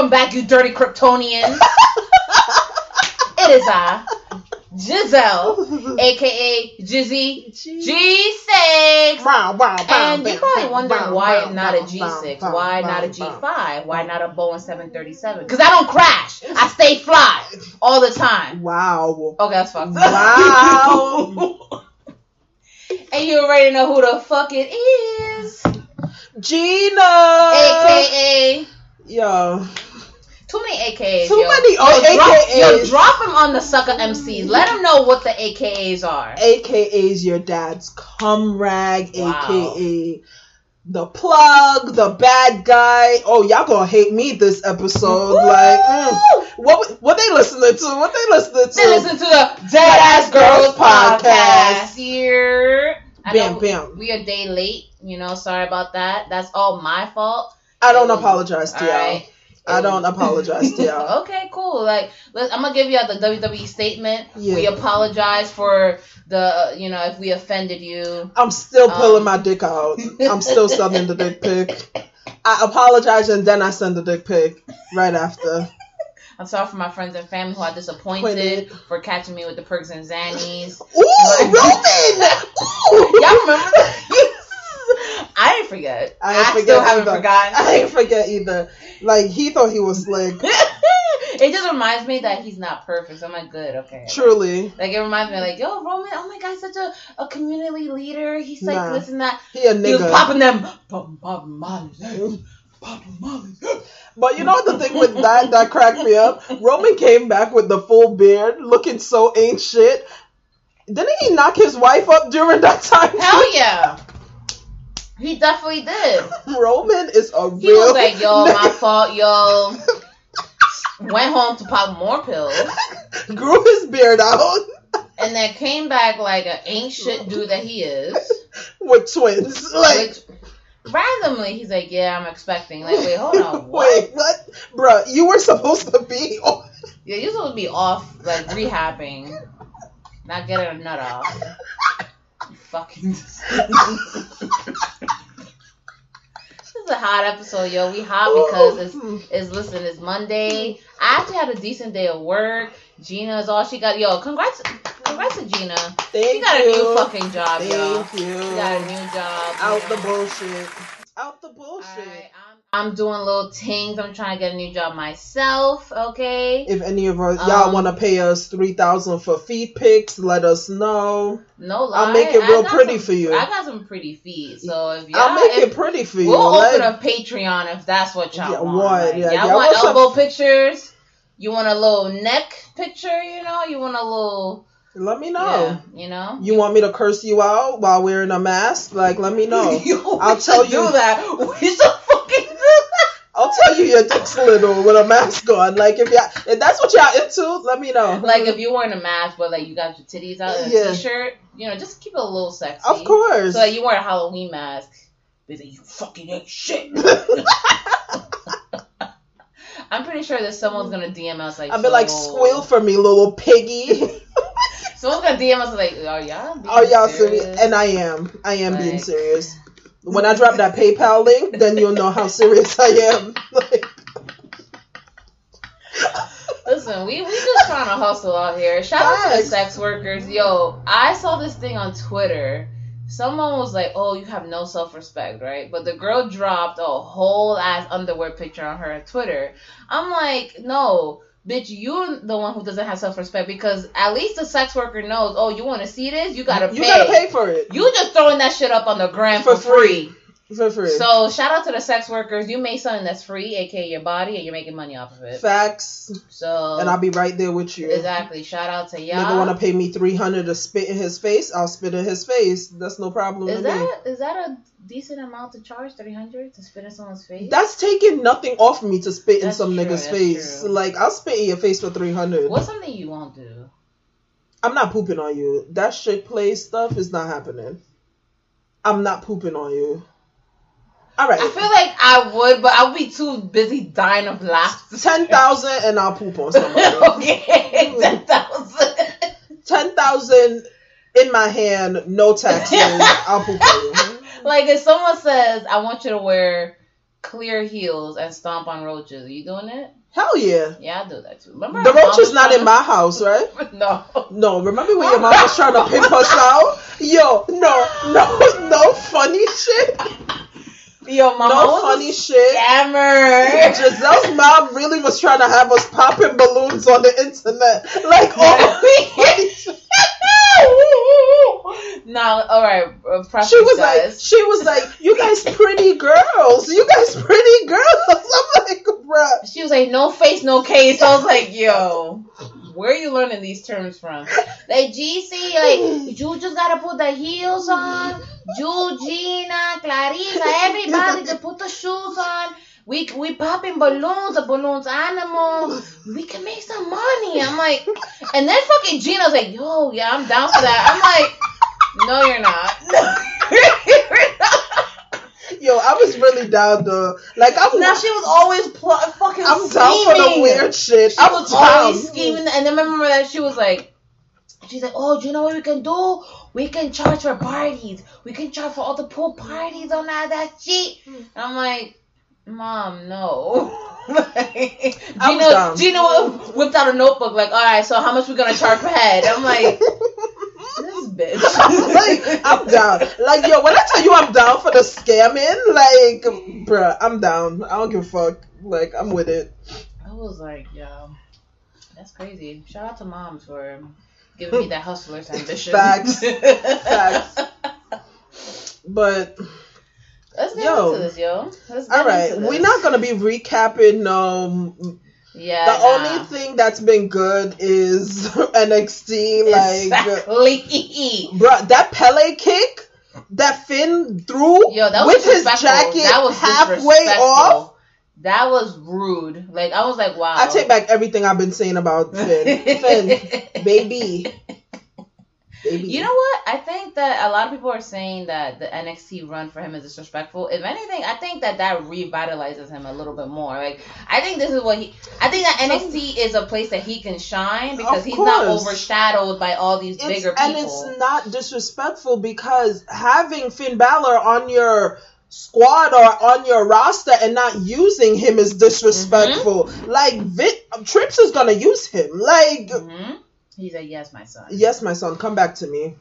Welcome back, you dirty Kryptonians. it is I, Giselle, aka Jizzy G6. And you're probably wondering why not a G6? Why not a G5? Why not a Boeing 737? Because I don't crash. I stay fly all the time. Wow. Okay, that's fucked. Wow. and you already know who the fuck it is. Gina. AKA. Yo. Too many AKAs. Too yo. many yo, oh, drop, AKAs. Yo, drop them on the sucker MCs. Let them know what the AKAs are. AKA's your dad's cum rag, Wow. aka the plug, the bad guy. Oh, y'all gonna hate me this episode. Like, mm, what what they listening to? What they listening to? They listen to the Deadass Girls podcast here. I Bam, know bam. We a day late, you know. Sorry about that. That's all my fault. I don't apologize to All y'all. right. I don't apologize to y'all. Okay, cool. Like, I'm gonna give you out the WWE statement. Yeah. We apologize for the, you know, if we offended you. I'm still pulling Um, my dick out. I'm still sending the dick pic. I apologize and then I send the dick pic right after. I'm sorry for my friends and family who are disappointed Pointed. for catching me with the perks and zannies. Ooh, Roman! Ooh. Y'all remember that? I didn't forget. I I, forget still haven't either. forgotten. I ain't forget either. Like he thought he was slick. it just reminds me that he's not perfect. So I'm like, good, okay. Truly, Like it reminds me, like, yo, Roman, oh my god, such a, a community leader. He's like Nah. this and that. he a nigga. He was popping them, popping, popping popping. But you know what the thing with that that cracked me up? Roman came back with the full beard, looking so ancient. Didn't he knock his wife up during that time? Hell yeah, he definitely did. Roman is a real. He was like, yo, my fault, yo. Went home to pop more pills. grew his beard out and then came back like an ain't shit dude that he is. with twins. Like, Which randomly he's like, yeah, I'm expecting. Like, wait, hold on, what? wait, what, Bruh, You were supposed to be. on- Yeah, you're supposed to be off like rehabbing, not getting a nut off. You fucking. Is a hot episode, yo. We hot because it's it's listen. It's Monday. I actually had a decent day of work. Gina is all she got. Yo, congrats, congrats to Gina. Thank she got a new fucking job, yo. Thank you. She got a new job. Out you the bullshit. Out the bullshit. I'm. Doing little things. I'm trying to get a new job myself. Okay. If any of us y'all Um, want to pay us three thousand for feet pics, let us know. No lie. I'll make it real pretty some- for you. I got some pretty feet. So if y'all, I'll make if, it pretty for you. We'll like- open a Patreon if that's what y'all Yeah, want. what? Like, Yeah, y'all, y'all want elbow pictures? You want a little neck picture? You know, you want a little. let me know. Yeah, you know. You want me to curse you out while wearing a mask? Like, let me know. Yo, I'll tell you- that. We should fucking that. I'll tell you your dick's little with a mask on. Like, if y'all, if that's what y'all into, let me know. Like if you're wearing a mask, but like you got your titties out in a Yeah. t-shirt, you know, just keep it a little sexy. of course. So like you wear a Halloween mask, they say you fucking ain't shit. I'm pretty sure that someone's gonna DM us like. I'll be like, squeal for me, little piggy. Someone's gonna DM us like, are y'all? Being Are y'all serious? And I am. I am being serious. When I drop that PayPal link, then you'll know how serious I am. Like, Listen, we we just trying to hustle out here. Shout out to the sex workers. Yo, I saw this thing on Twitter. Someone was like, "Oh, you have no self respect, right?" But the girl dropped a whole ass underwear picture on her Twitter. I'm like, no. Bitch, you're the one who doesn't have self respect because at least the sex worker knows. Oh, you want to see this? You gotta pay. you gotta pay for it You just throwing that shit up on the gram for, For free. free. for free. So shout out to the sex workers. You made something that's free, aka your body, and you're making money off of it. Facts, So and I'll be right there with you. exactly. Shout out to y'all. Nigga want to pay me three hundred to spit in his face? I'll spit in his face. That's no problem Is to me. that is that a decent amount to charge? Three hundred to spit in someone's face? That's taking nothing off me to spit in some true, nigga's face. true. Like I'll spit in your face for three hundred. What's something you won't do? I'm not pooping on you. That shit play stuff is not happening. I'm not pooping on you. All right. I feel like I would, but I would be too busy dying of laughter. ten thousand and I'll poop on somebody. okay, mm. ten thousand. ten thousand in my hand, no taxes. I'll poop on you. Like if someone says, "I want you to wear clear heels and stomp on roaches," are you doing it? Hell yeah. Yeah, I do that too. Remember, The roach is not in my house, right? No. No, remember when your mom was trying to pimp us out? Yo, no, no, no funny shit. Yo, mom No funny shit. scammer. Giselle's mom really was trying to have us popping balloons on the internet. Like, oh, funny shit. now, all right. Uh, She was like, she was like, you guys pretty girls. You guys pretty girls. I'm like, bruh. she was like, no face, no case. I was like, yo, where are you learning these terms from? Like, GC, like, you just gotta put the heels on. You, Gina, Clarissa, everybody to put the shoes on. We we popping balloons, the balloons animal. We can make some money. I'm like, and then fucking Gina's like, yo, yeah, I'm down for that. I'm like, no, you're not. you're not. Yo, I was really down to, like, I'm, Now she was always pl- fucking I'm down for the scheming. weird shit. She I'm was down. always scheming, and then I remember that she was like, she's like, oh, do you know what we can do? We can charge for parties. We can charge for all the pool parties on that that shit. And I'm like, mom, no. I was Gina, down. Gina whipped out a notebook like, all right, so how much we gonna charge per head? I'm like, this bitch. like, I'm down. Like, yo, when I tell you I'm down for the scamming, like, bruh, I'm down. I don't give a fuck. Like, I'm with it. I was like, yo, that's crazy. Shout out to moms for giving me that hustler's ambition. Facts. Facts. But Let's get Yo. into this, yo. Let's get all right, into this. we're not gonna be recapping. Um, Yeah. the nah. only thing that's been good is NXT. Like, exactly. bruh, that Pele kick that Finn threw Yo, that with his jacket halfway off. That was rude. Like I was like, wow. I take back everything I've been saying about Finn. Finn, baby. Baby. You know what? I think that a lot of people are saying that the NXT run for him is disrespectful. If anything, I think that that revitalizes him a little bit more. Like, I think this is what he. I think that NXT is a place that he can shine because he's not overshadowed by all these It's- bigger people. and it's not disrespectful because having Finn Balor on your squad or on your roster and not using him is disrespectful. Mm-hmm. Like Vit, Trips is gonna use him. Like hmm He's like, yes, my son. yes, my son, come back to me.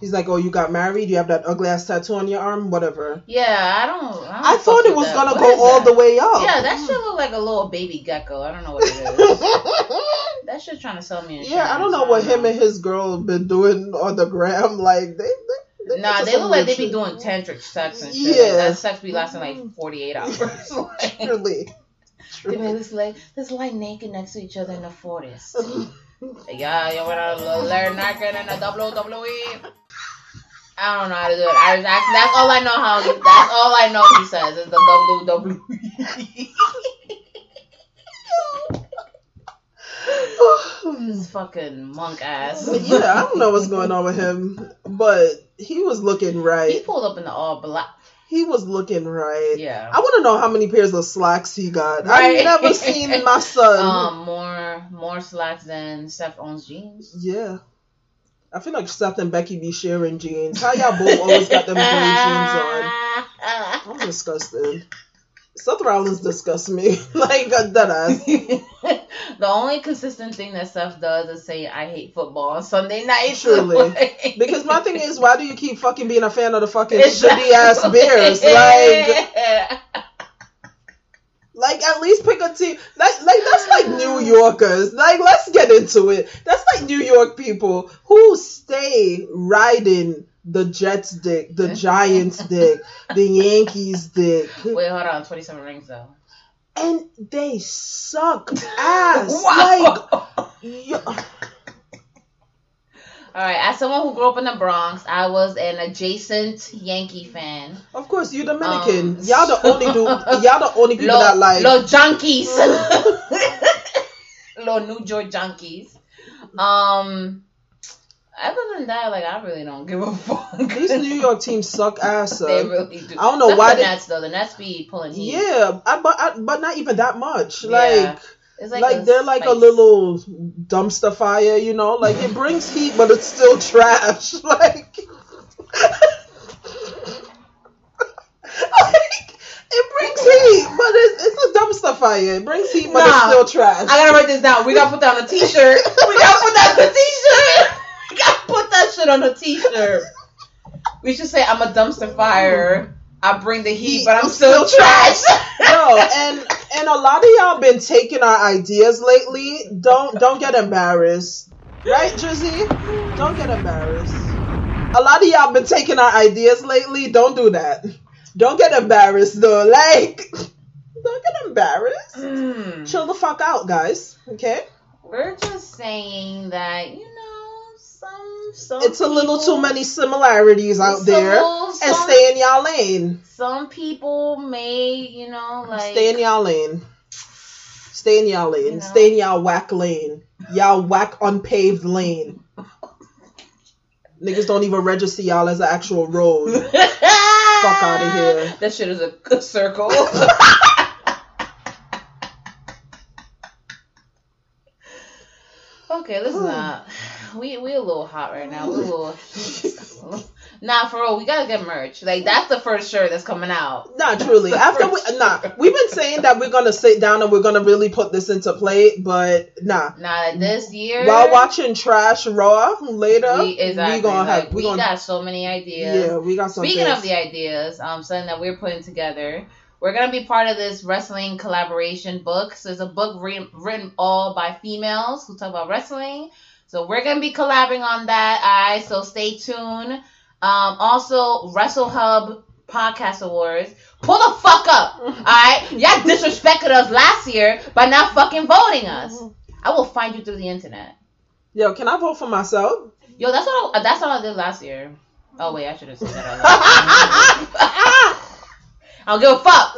He's like, "Oh, you got married? You have that ugly ass tattoo on your arm? Whatever." Yeah, I don't. I, don't I thought it was that. gonna What go all the way up. Yeah, that should look like a little baby gecko. I don't know what it is. that shit trying to sell me. Insurance. yeah, I don't know what him and his girl been doing on the gram. Like they, they, they Nah, they look like they be doing tantric sex and shit. Yeah. Like, that sex be lasting like mm-hmm. forty eight hours. like, Truly. they be let's lay let's naked next to each other in the forest. Yeah, you wanna learn naked in the WWE? I don't know how to do it. I, that's, that's all I know how. That's all I know. He says is the WWE. This fucking monk ass. yeah, I don't know what's going on with him, but he was looking right. He pulled up in the all black. He was looking right. Yeah. I want to know how many pairs of slacks he got. Right. I've never seen my son. Um, more more slacks than Seth owns jeans. yeah. I feel like Seth and Becky be sharing jeans. How y'all both always got them gray jeans on? I'm disgusted. Seth Rollins disgusts me. like, uh, that ass. the only consistent thing that Seth does is say I hate football on Sunday nights. Truly. Because my thing is, why do you keep fucking being a fan of the fucking Exactly. shitty ass Bears? Like, like at least pick a team. Like, like that's like New Yorkers. Like, let's get into it. That's like New York people who stay riding the Jets dick, the Giants dick, the Yankees dick, Wait, hold on. 27 rings, though. and they suck ass. Wow. Like, yo- All right. As someone who grew up in the Bronx, I was an adjacent Yankee fan. of course, you Dominican. Um, y'all the only do. Y'all the only people Lo, that like. Lo junkies. Lo New York junkies. Um, other than that, like I really don't give a fuck. These New York teams suck ass. they really do. I don't know Except why the they- Nets though. The Nets be pulling heat. Yeah, I, but I, but not even that much. Yeah. Like, It's like, like, they're like a little dumpster fire, you know. Like it brings heat, but it's still trash. Like, like, it brings heat, but it's it's a dumpster fire. It brings heat, but it's still trash. I gotta write this down. We gotta put on a t-shirt. We gotta put that on a t-shirt. Put that shit on a t-shirt. We should say I'm a dumpster fire. I bring the heat, but I'm still, trash. No, and and a lot of y'all been taking our ideas lately. Don't don't get embarrassed, right, Drizzy? Don't get embarrassed. A lot of y'all been taking our ideas lately. Don't do that. Don't get embarrassed though. Like, don't get embarrassed. Hmm. Chill the fuck out, guys. Okay. We're just saying that you some some. It's a little too many similarities out some there, little- and some- stay in y'all lane. Some people may you know like Stay in y'all lane. Stay in y'all lane. You know? Stay in y'all whack lane. Y'all whack unpaved lane. Niggas don't even register y'all as an actual road. Fuck outta here. That shit is a, a circle. okay, let's not. We we a little hot right now. We a little. nah, for real, we gotta get merch. Like that's the first shirt that's coming out. Nah, truly. After we, nah, we've been saying that we're gonna sit down and we're gonna really put this into play, but nah. Nah, this year. While watching Trash Raw later, we, exactly, we gonna like, have we we gonna got so many ideas. yeah, we got some. Speaking things. of the ideas, um, something that we're putting together, we're gonna be part of this wrestling collaboration book. So it's a book re- written all by females who talk about wrestling. So we're gonna be collabing on that. Alright, so stay tuned. Um, also Wrestle Hub Podcast Awards. Pull the fuck up. Alright, y'all disrespected us last year by not fucking voting us. I will find you through the internet. Yo, can I vote for myself? Yo, that's what I, that's what I did last year. Oh wait, I should have said that. I don't give a fuck.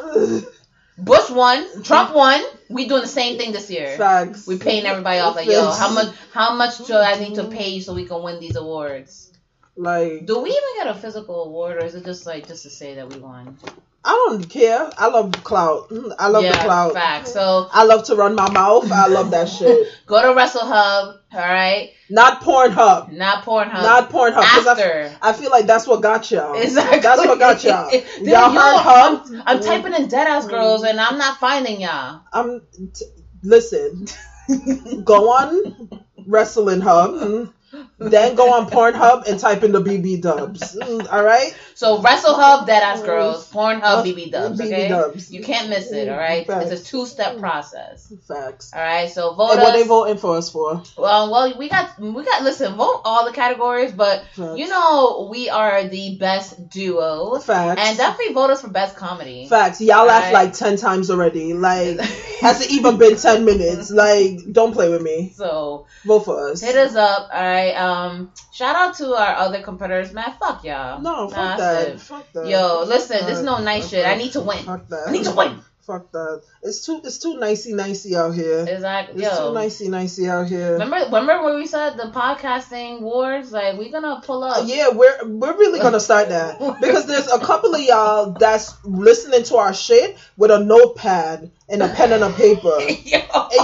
Bush won, Trump mm-hmm. won. We doing the same thing this year. Facts. We paying everybody off like, yo, how much how much do I need to pay you so we can win these awards? Like, Do we even get a physical award or is it just like just to say that we won? I don't care. I love clout. Mm, I love yeah, the clout. facts. So I love to run my mouth. I love that shit. go to Wrestle Hub, all right? Not Pornhub. Not Pornhub. Not Pornhub. 'cause I, after. I feel like that's what got y'all. Exactly. That's what got y'all. Y'all yo, heard Hub? I'm, I'm mm. typing in Deadass Girls and I'm not finding y'all. I'm t- listen. go on Wrestling Hub. Mm, then go on Pornhub and type in the BB dubs. Mm, all right. So WrestleHub, Deadass Girls, Pornhub, BB Dubs. BB Okay, dubs. you can't miss it. All right, Facts. it's a two-step process. Facts. All right, so vote And what us. they voting for us for? Well, well, we got we got. Listen, vote all the categories, but Facts. you know we are the best duo, Facts. and definitely vote us for best comedy. Facts. Y'all laughed Right. like ten times already. Like, has it even been ten minutes? Like, don't play with me. So Vote for us. hit us up. All right. Um, shout out to our other competitors, man. Fuck y'all. No, fuck Nah, that. Fuck that. Yo, Fuck listen, this that. is no nice Fuck shit. I need to win. Fuck that. I need to win. Fuck that. It's too. It's too nicey nicey out here. Exactly. It's Yo. too nicey nicey out here. Remember, remember when we said the podcasting wars? Like, we're gonna pull up. Uh, Yeah, we're we're really gonna start that because there's a couple of y'all that's listening to our shit with a notepad and a pen and a paper, and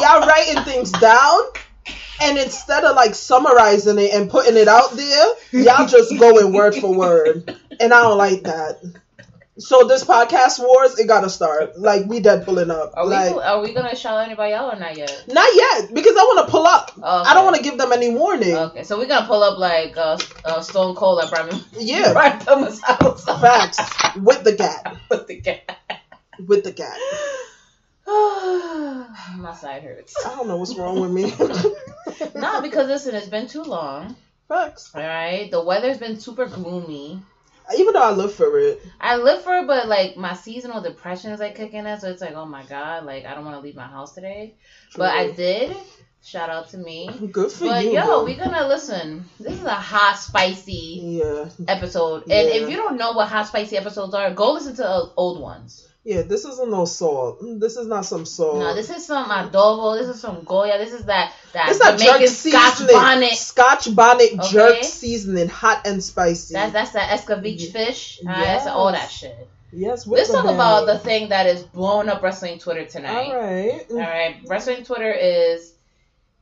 y'all writing things down. And instead of like summarizing it and putting it out there, y'all just going word for word, and I don't like that. So this podcast wars, it gotta start. Like we dead pulling up. Are we like are we gonna shout anybody out or not yet? not yet because I want to pull up. I don't want to give them any warning. Okay, so we're gonna pull up like uh, uh Stone Cold at Brian Yeah, Brian Thomas house facts with the gat, with the cat. with the gat. My side hurts. I don't know what's wrong with me. Not because listen, it's been too long. Facts. All right, the weather's been super gloomy. Even though I live for it. I live for it, but like my seasonal depression is like kicking in, so it's like, oh my god, like I don't want to leave my house today. But I did. Shout out to me. Good for But you. But yo, we're gonna listen. This is a hot, spicy Yeah, episode, and Yeah. if you don't know what hot, spicy episodes are, go listen to old ones. Yeah. This isn't no salt. Mm, This is not some salt. No, this is some adobo. This is some goya. This is that that It's not jerk Jamaican Scotch seasoning. bonnet. Scotch bonnet Okay. jerk seasoning, hot and spicy. That's that's that escovitch fish. Uh, That's all that shit. yes. Let's talk about the thing that is blowing up wrestling Twitter tonight. All right. All right, wrestling Twitter is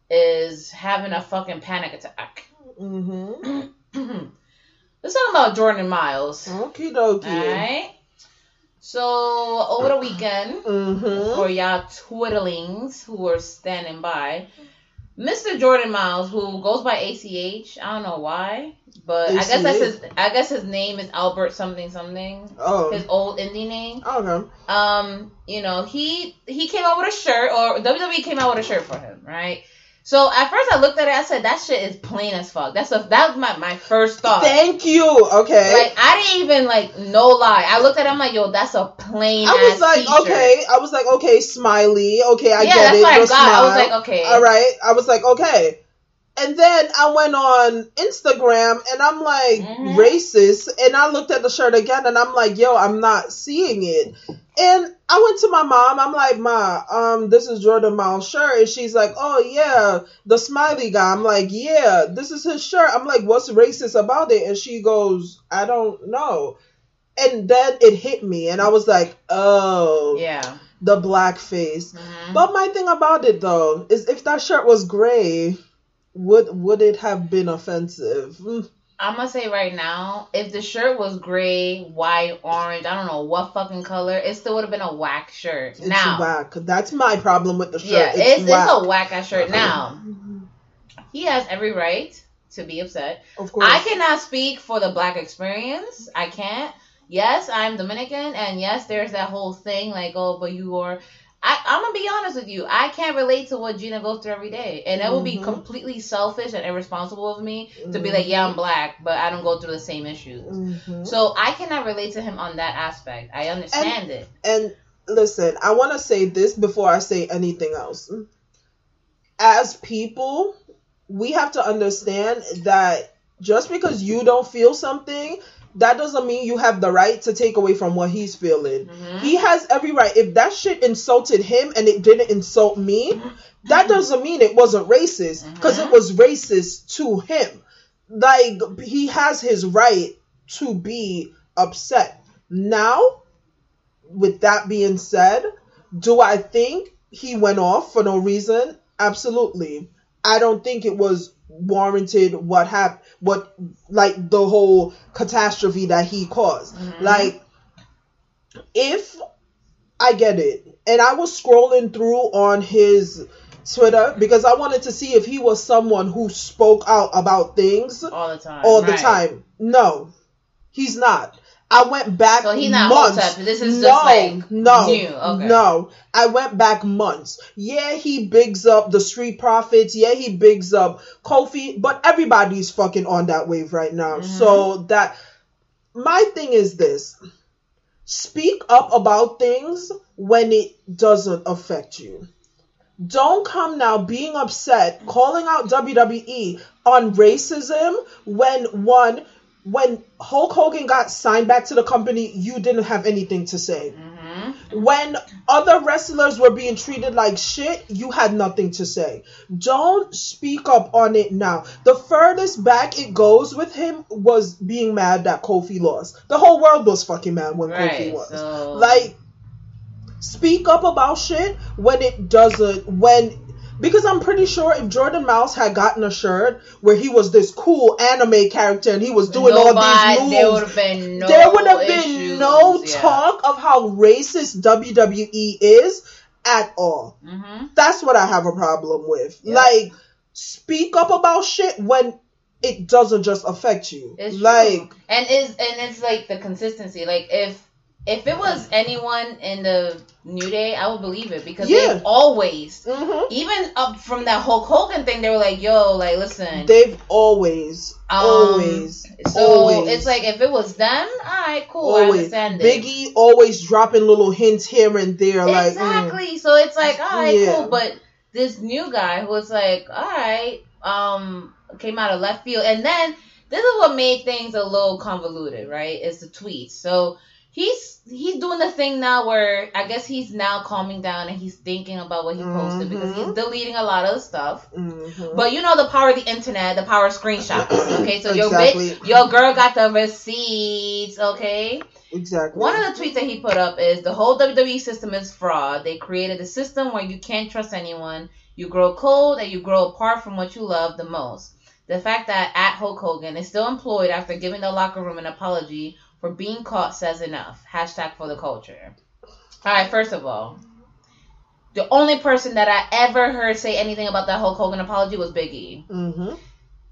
is having a fucking panic attack. Mm-hmm. Let's talk about Jordan Myles. Okie dokie. All right. So over the weekend, Mm-hmm. for y'all twiddlings who were standing by, Mr. Jordan Myles, who goes by ACH, I don't know why, but I guess that's his. I guess his name is Albert something something. Oh. His old indie name. Okay. um, you know, he he came out with a shirt, or WWE came out with a shirt for him, right? So at first I looked at it, I said that shit is plain as fuck. That's a that was my, my first thought. Thank you. Okay. Like I didn't even like no lie. I looked at it, I'm like, yo, that's a plain. I was like, t-shirt. okay. I was like, okay, smiley. Okay, I yeah, get that's it. what I. I was like, okay, All right. I was like, okay. And then I went on Instagram and I'm like, Mhm. racist. And I looked at the shirt again and I'm like, yo, I'm not seeing it. And I went to my mom. I'm like, Ma, um, this is Jordan Myles' shirt. And she's like, Oh yeah, the smiley guy. I'm like, Yeah, this is his shirt. I'm like, What's racist about it? And she goes, I don't know. And then it hit me, and I was like, Oh, yeah. the blackface. Mhm. But my thing about it though is if that shirt was gray, would would it have been offensive? Mm, I'm gonna say right now, if the shirt was gray, white, orange, I don't know what fucking color, it still would have been a whack shirt. It's now, whack. That's my problem with the shirt. yeah, it's, it's, it's, a whack ass shirt. Now, he has every right to be upset. Of course. I cannot speak for the black experience. I can't. Yes, I'm Dominican, and yes, there's that whole thing like, oh, but you are. I, I'm gonna be honest with you. I can't relate to what Gina goes through every day, and it would be Mhm. completely selfish and irresponsible of me to be like, yeah, I'm black, but I don't go through the same issues. Mhm. So I cannot relate to him on that aspect. I understand it. And listen, I want to say this before I say anything else. As people, we have to understand that just because you don't feel something, that doesn't mean you have the right to take away from what he's feeling. Mhm. He has every right. If that shit insulted him and it didn't insult me, that doesn't mean it wasn't racist because it Mhm. was racist to him. Like he has his right to be upset. Now, with that being said, do I think he went off for no reason? Absolutely. I don't think it was warranted what happened what like the whole catastrophe that he caused. Mhm. Like if I get it and I was scrolling through on his Twitter because I wanted to see if he was someone who spoke out about things all the time. All the time. No, he's not. I went back So he not months. This is no, just like no. Okay. no. I went back months. Yeah, he bigs up the street profits. Yeah, he bigs up Kofi, but everybody's fucking on that wave right now. Mm-hmm. So that my thing is this: speak up about things when it doesn't affect you. Don't come now being upset, calling out WWE on racism when one when Hulk Hogan got signed back to the company, you didn't have anything to say. Mm-hmm. When other wrestlers were being treated like shit, you had nothing to say. Don't speak up on it now. The furthest back it goes with him was being mad that Kofi lost. The whole world was fucking mad when Kofi Right, was. so- Like, speak up about shit when it doesn't when because I'm pretty sure if Jordan Myles had gotten a shirt where he was this cool anime character and he was doing all Nobody- these There would moves, have been no. there would have been issues, no yeah. talk of how racist WWE is at all. Mhm. That's what I have a problem with. Yeah. Like, speak up about shit when it doesn't just affect you. It's like, true. and is and it's like the consistency. Like if if it was anyone in the New Day, I would believe it because Yeah. they always, mhm. even up from that Hulk Hogan thing, they were like, "Yo, like listen." they've always, um, always, So always. it's like if it was them, all right, cool, I always. understand it. Biggie always dropping little hints here and there, like mm. exactly. So it's like, all right, Yeah. cool. But this new guy who was like, all right, um, came out of left field, and then this is what made things a little convoluted, right? Is the tweets. So he's he's doing the thing now where I guess he's now calming down and he's thinking about what he posted because he's deleting a lot of the stuff. mhm. But you know the power of the internet, the power of screenshots. Okay, so your bitch, your girl got the receipts. Okay. exactly. One of the tweets that he put up is the whole WWE system is fraud. They created a system where you can't trust anyone. You grow cold and you grow apart from what you love the most. The fact that at Hulk Hogan is still employed after giving the locker room an apology for being caught says enough. Hashtag for the culture. All right, first of all, the only person that I ever heard say anything about that Hulk Hogan apology was Biggie. hmm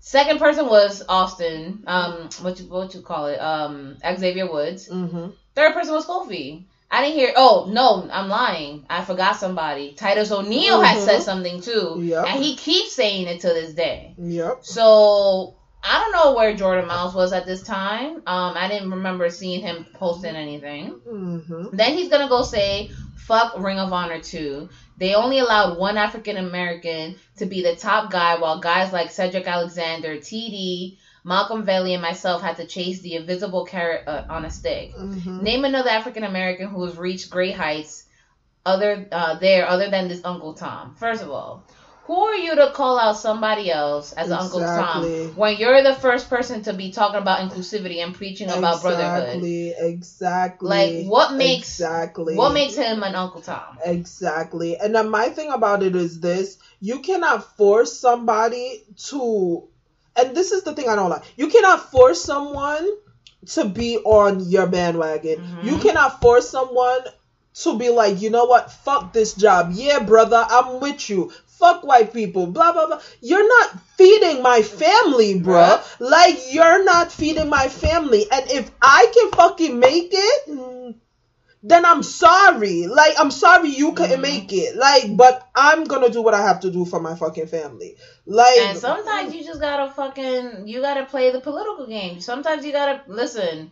Second person was Austin. Um, what you what you call it? Um, Xavier Woods. hmm Third person was Kofi. I didn't hear. Oh no, I'm lying. I forgot somebody. Titus O'Neil had Mhm. said something too, Yep. and he keeps saying it to this day. Yep. So I don't know where Jordan Myles was at this time. Um, I didn't remember seeing him posting anything. hmm Then he's gonna go say, "Fuck Ring of Honor 2. They only allowed one African American to be the top guy, while guys like Cedric Alexander, TD, Malcolm Bailey, and myself had to chase the invisible carrot uh, on a stick. hmm Name another African American who has reached great heights other uh, there other than this Uncle Tom. First of all, who are you to call out somebody else as Uncle Tom when you're the first person to be talking about inclusivity and preaching about brotherhood? Exactly. Exactly. Like, what makes- exactly What makes him an Uncle Tom? Exactly. And then my thing about it is this you cannot force somebody to, and this is the thing I don't like. You cannot force someone to be on your bandwagon. Mhm. You cannot force someone to be like, you know what, fuck this job. Yeah, brother, I'm with you. Fuck white people, blah blah blah. You're not feeding my family, bruh. Bruh. Like you're not feeding my family. And if I can fucking make it, mm, then I'm sorry. Like I'm sorry you couldn't Mhm. make it. Like, but I'm gonna do what I have to do for my fucking family. Like And sometimes you just gotta fucking you gotta play the political game. Sometimes you gotta listen.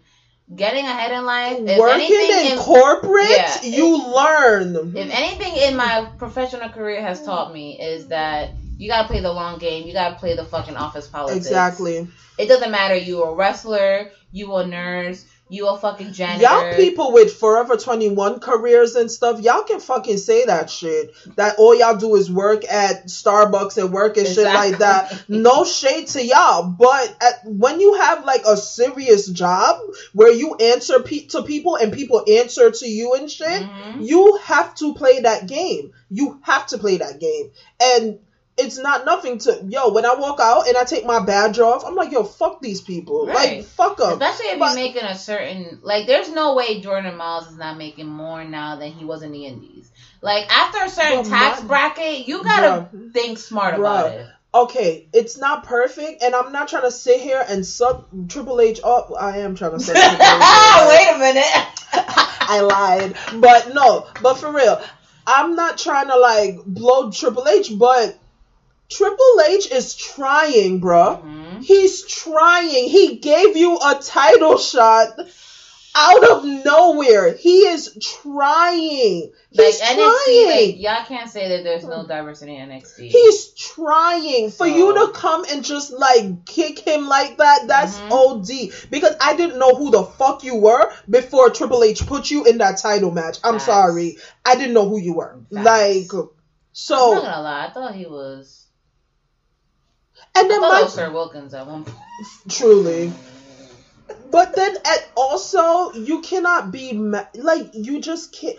Getting ahead in life. If working anything in in- corporate, Yeah, you learn. If anything in my professional career has taught me is that you gotta play the long game. You gotta play the fucking office politics. exactly. It doesn't matter. You are a wrestler. You a nurse. You a fucking janitor. Y'all people with Forever 21 careers and stuff, y'all can fucking say that shit. That all y'all do is work at Starbucks and work and shit like that. No shade to y'all, but at, when you have like a serious job where you answer pe- to people and people answer to you and shit, Mhm. you have to play that game. You have to play that game. And it's not nothing to yo. When I walk out and I take my badge off, I'm like, yo, fuck these people, Right. like fuck them. Especially if But- you're making a certain like, there's no way Jordan Myles is not making more now than he was in the Indies. Like after a certain tax my- bracket, you gotta think smart about it. okay, it's not perfect, and I'm not trying to sit here and suck Triple H up. I am trying to suck Triple H up. Wait a minute. I lied. But no, but for real, I'm not trying to like blow Triple H, but Triple H is trying, bruh. Mhm. He's trying. He gave you a title shot out of nowhere. He is trying. Like He's NXT, trying. like y'all can't say that there's no diversity in NXT. He's trying for you to come and just like kick him like that. That's Mhm. OD. Because I didn't know who the fuck you were before Triple H put you in that title match. I'm Facts. sorry, I didn't know who you were. Facts. Like, I'm so not gonna lie, I thought he was. And then my Sir Wilkins at one point. truly. But then, at also, you cannot be ma- like you just can't.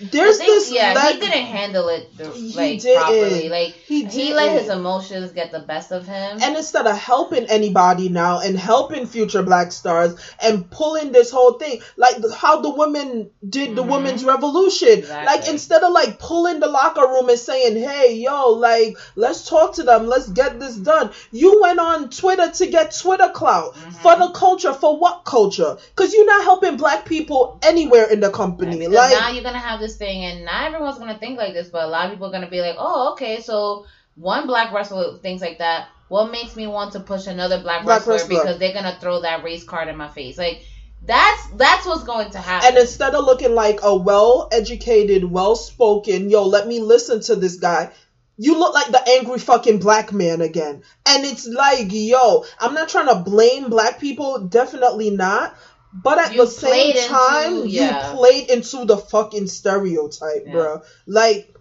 There's think, this yeah, he didn't handle it the, like didn't. properly. Like He he, let his emotions get the best of him. And instead of helping anybody now and helping future black stars and pulling this whole thing, like how the women did the Mhm. women's revolution, Exactly. like instead of like pulling the locker room and saying, "Hey, yo, like let's talk to them, let's get this done," you went on Twitter to get Twitter clout Mhm. for the culture. For what culture? Because you're not helping black people anywhere in the company. Because Like, now you're gonna have this thing, and not everyone's gonna think like this, but a lot of people are gonna be like, "Oh, okay, so one black wrestler thinks like that. What makes me want to push another black, Black wrestler, wrestler. because they're gonna throw that race card in my face?" Like that's that's what's going to happen. And instead of looking like a well educated, well spoken, yo, let me listen to this guy, you look like the angry fucking black man again. And it's like, yo, I'm not trying to blame black people, definitely not. But at You the same into- time, yeah. you played into the fucking stereotype, Yeah. bro. Like,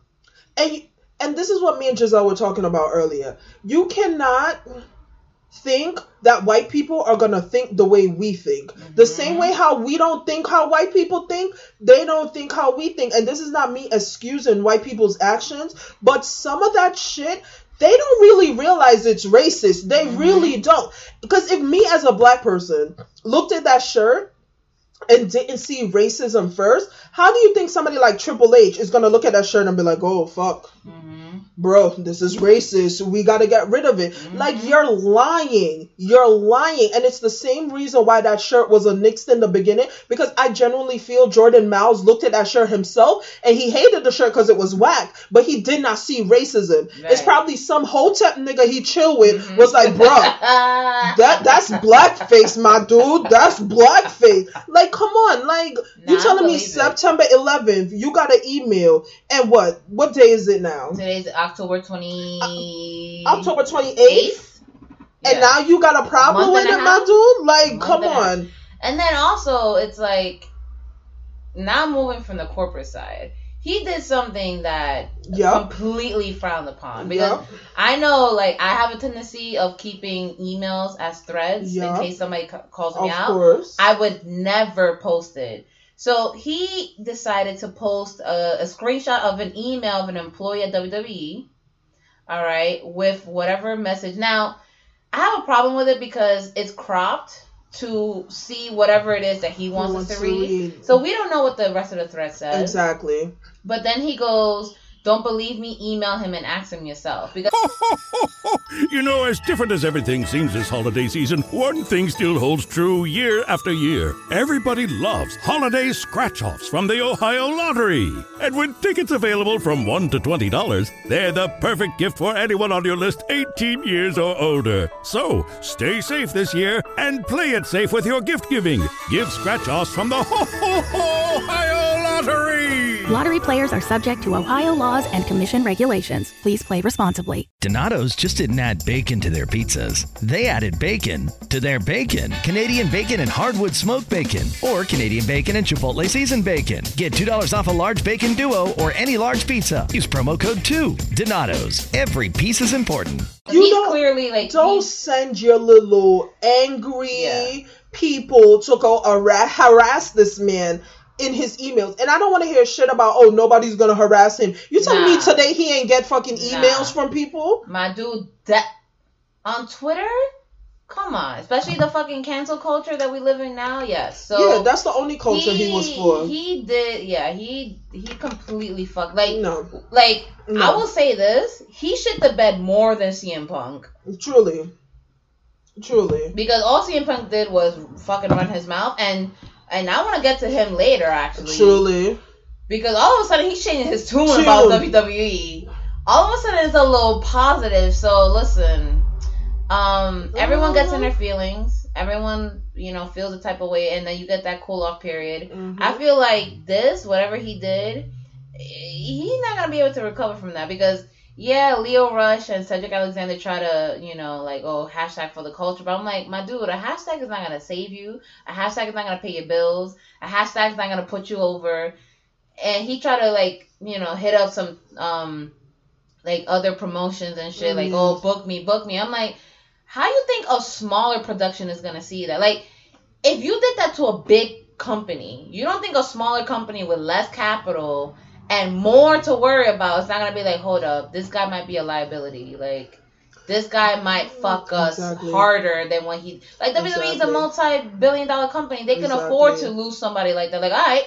and and this is what me and Giselle were talking about earlier. You cannot think that white people are gonna think the way we think. The Mhm. same way how we don't think how white people think, they don't think how we think. And this is not me excusing white people's actions, but some of that shit, they don't really realize it's racist. They Mhm. really don't. Because if me as a black person looked at that shirt and didn't see racism first, how do you think somebody like Triple H is gonna look at that shirt and be like, oh fuck, Mhm. Bro, this is racist. We got to get rid of it. Mm-hmm. Like, you're lying. You're lying. And it's the same reason why that shirt was a nixed in the beginning because I genuinely feel Jordan Myles looked at that shirt himself and he hated the shirt because it was whack, but he did not see racism. It's probably some hotep nigga he chill with mm-hmm. was like, bro. that That that's blackface, my dude. That's blackface. Like, come on. Like, you Nah, I telling me it. September 11th, you got an email, and what? What day is it now? Today's October uh, twenty. October 28th? And now you got a problem with it, my dude? Like, come and on. And then also, it's like now moving from the corporate side, he did something that Yep. completely frowned upon because Yep. I know, like, I have a tendency of keeping emails as threads Yeah. in case somebody calls me Of out. course. I would never post it. So he decided to post a, a screenshot of an email of an employee at WWE. All right, with whatever message. Now, I have a problem with it because it's cropped to see whatever it is that he wants, wants us to to read. read. So we don't know what the rest of the thread says. exactly. But then he goes, "Don't believe me? Email him and ask him yourself." Because you know, as different as everything seems this holiday season, one thing still holds true year after year. Everybody loves holiday scratch offs from the Ohio Lottery. And with tickets available from $1 to $20, they're the perfect gift for anyone on your list 18 years or older. So stay safe this year and play it safe with your gift giving. Give scratch offs from the Ho Ho Ho Ohio Lottery. Lottery players are subject to Ohio laws and commission regulations. Please play responsibly. Donato's just didn't add bacon to their pizzas. They added bacon to their bacon. Canadian bacon and hardwood smoked bacon, or Canadian bacon and Chipotle seasoned bacon. Get $2 off a large bacon duo or any large pizza. Use promo code 2. Donato's. Every piece is important. You he's don't- clearly like Don't he's- send your little angry Yeah. people to go ara- harass this man. In his emails. And I don't want to hear shit about oh nobody's gonna harass him. You telling me today he ain't get fucking Nah. emails from people? My dude, that on Twitter. Come on, especially the fucking cancel culture that we live in now. Yes, so yeah, that's the only culture he, was for. He did, yeah. He he completely fucked. Like, no, like No. I will say this: he shit the bed more than CM Punk truly, truly. because all CM Punk did was fucking run his mouth, and and I want to get to him later actually, Truly. because all of a sudden he's changing his tune about WWE. All of a sudden it's a little positive. So listen, um, everyone gets in their feelings. Everyone, you know, feels a type of way, and then you get that cool off period. Mhm. I feel like this, whatever he did, he's not gonna be able to recover from that because yeah, Lio Rush and Cedric Alexander try to, you know, like oh hashtag for the culture, but I'm like, my dude, a hashtag is not gonna save you. A hashtag is not gonna pay your bills. A hashtag is not gonna put you over. And he tried to like, you know, hit up some um like other promotions and shit, like Mhm. oh book me, book me. I'm like, how you think a smaller production is gonna see that? Like, if you did that to a big company, you don't think a smaller company with less capital and more to worry about It's not gonna be like, hold up, this guy might be a liability. Like, this guy might fuck us Exactly. harder than what he like. WWE is a multi-billion-dollar company. They can Exactly. afford to lose somebody like that. Like, all right,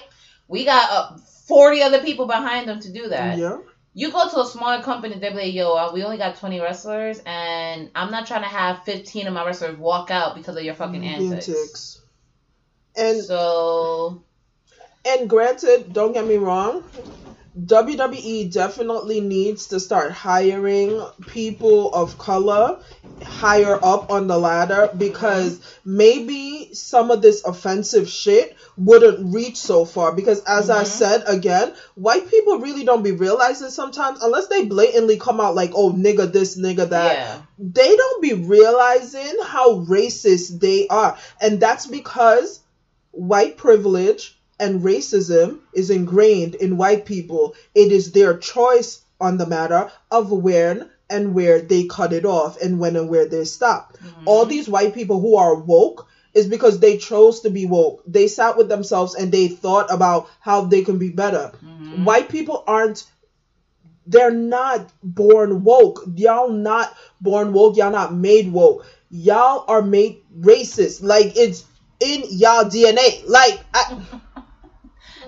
we got uh, forty other people behind them to do that. Yeah. You go to a smaller company, they're like, yo, uh, we only got 20 wrestlers, and I'm not trying to have 15 of my wrestlers walk out because of your fucking antics. Antics. And So, and granted, don't get me wrong, WWE definitely needs to start hiring people of color higher up on the ladder because maybe some of this offensive shit wouldn't reach so far because as I Mhm. said again, white people really don't be realizing sometimes unless they blatantly come out like, "Oh, nigga this, nigga that." yeah. they don't be realizing how racist they are. And that's because white privilege and racism is ingrained in white people. It is their choice on the matter of when and where they cut it off and when and where they stop. Mm-hmm. All these white people who are woke is because they chose to be woke. They sat with themselves and they thought about how they can be better. Mm-hmm. White people aren't they're not born woke. Y'all not born woke. Y'all not made woke. Y'all are made racist. Like it's in y'all DNA. Like I,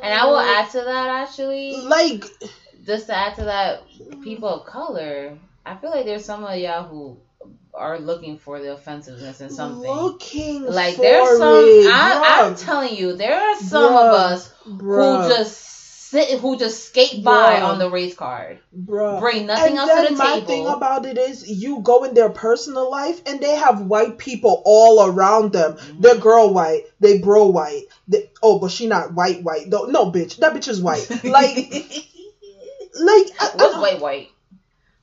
And I will add to that, actually, like just to add to that, people of color, I feel like there's some of y'all who are looking for the offensiveness in something. looking like for there's some it, I, I'm telling you, there are some Bruh. of us Bruh. who just sit who just skate by Bruh. on the race card. Bruh. Bring nothing and else to then the my table. thing about it is you go in their personal life and they have white people all around them. Mm-hmm. They're girl white, they bro white. They, oh, but she not white white. No, no, bitch, that bitch is white. Like, like I, I, What's white white?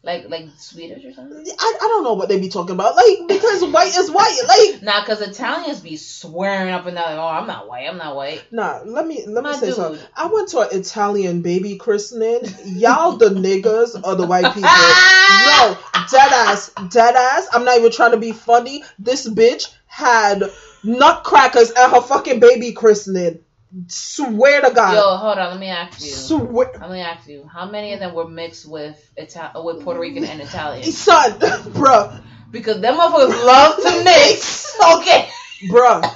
Like like Swedish or something? I, I don't know what they be talking about. Like because white is white. Like Nah, cause Italians be swearing up and down. Like, oh, I'm not white. I'm not white. nah, let me let me say dude. something. I went to an Italian baby christening. Y'all the niggas or the white people. No, dead ass, dead ass. I'm not even trying to be funny. This bitch had nutcrackers at her fucking baby christening. Swear to God. Yo, hold on. Let me ask you. Swear. Let me ask you. How many of them were mixed with Ital- with Puerto Rican and Italian? Son, bruh, Because them motherfuckers love to mix. Okay. bruh.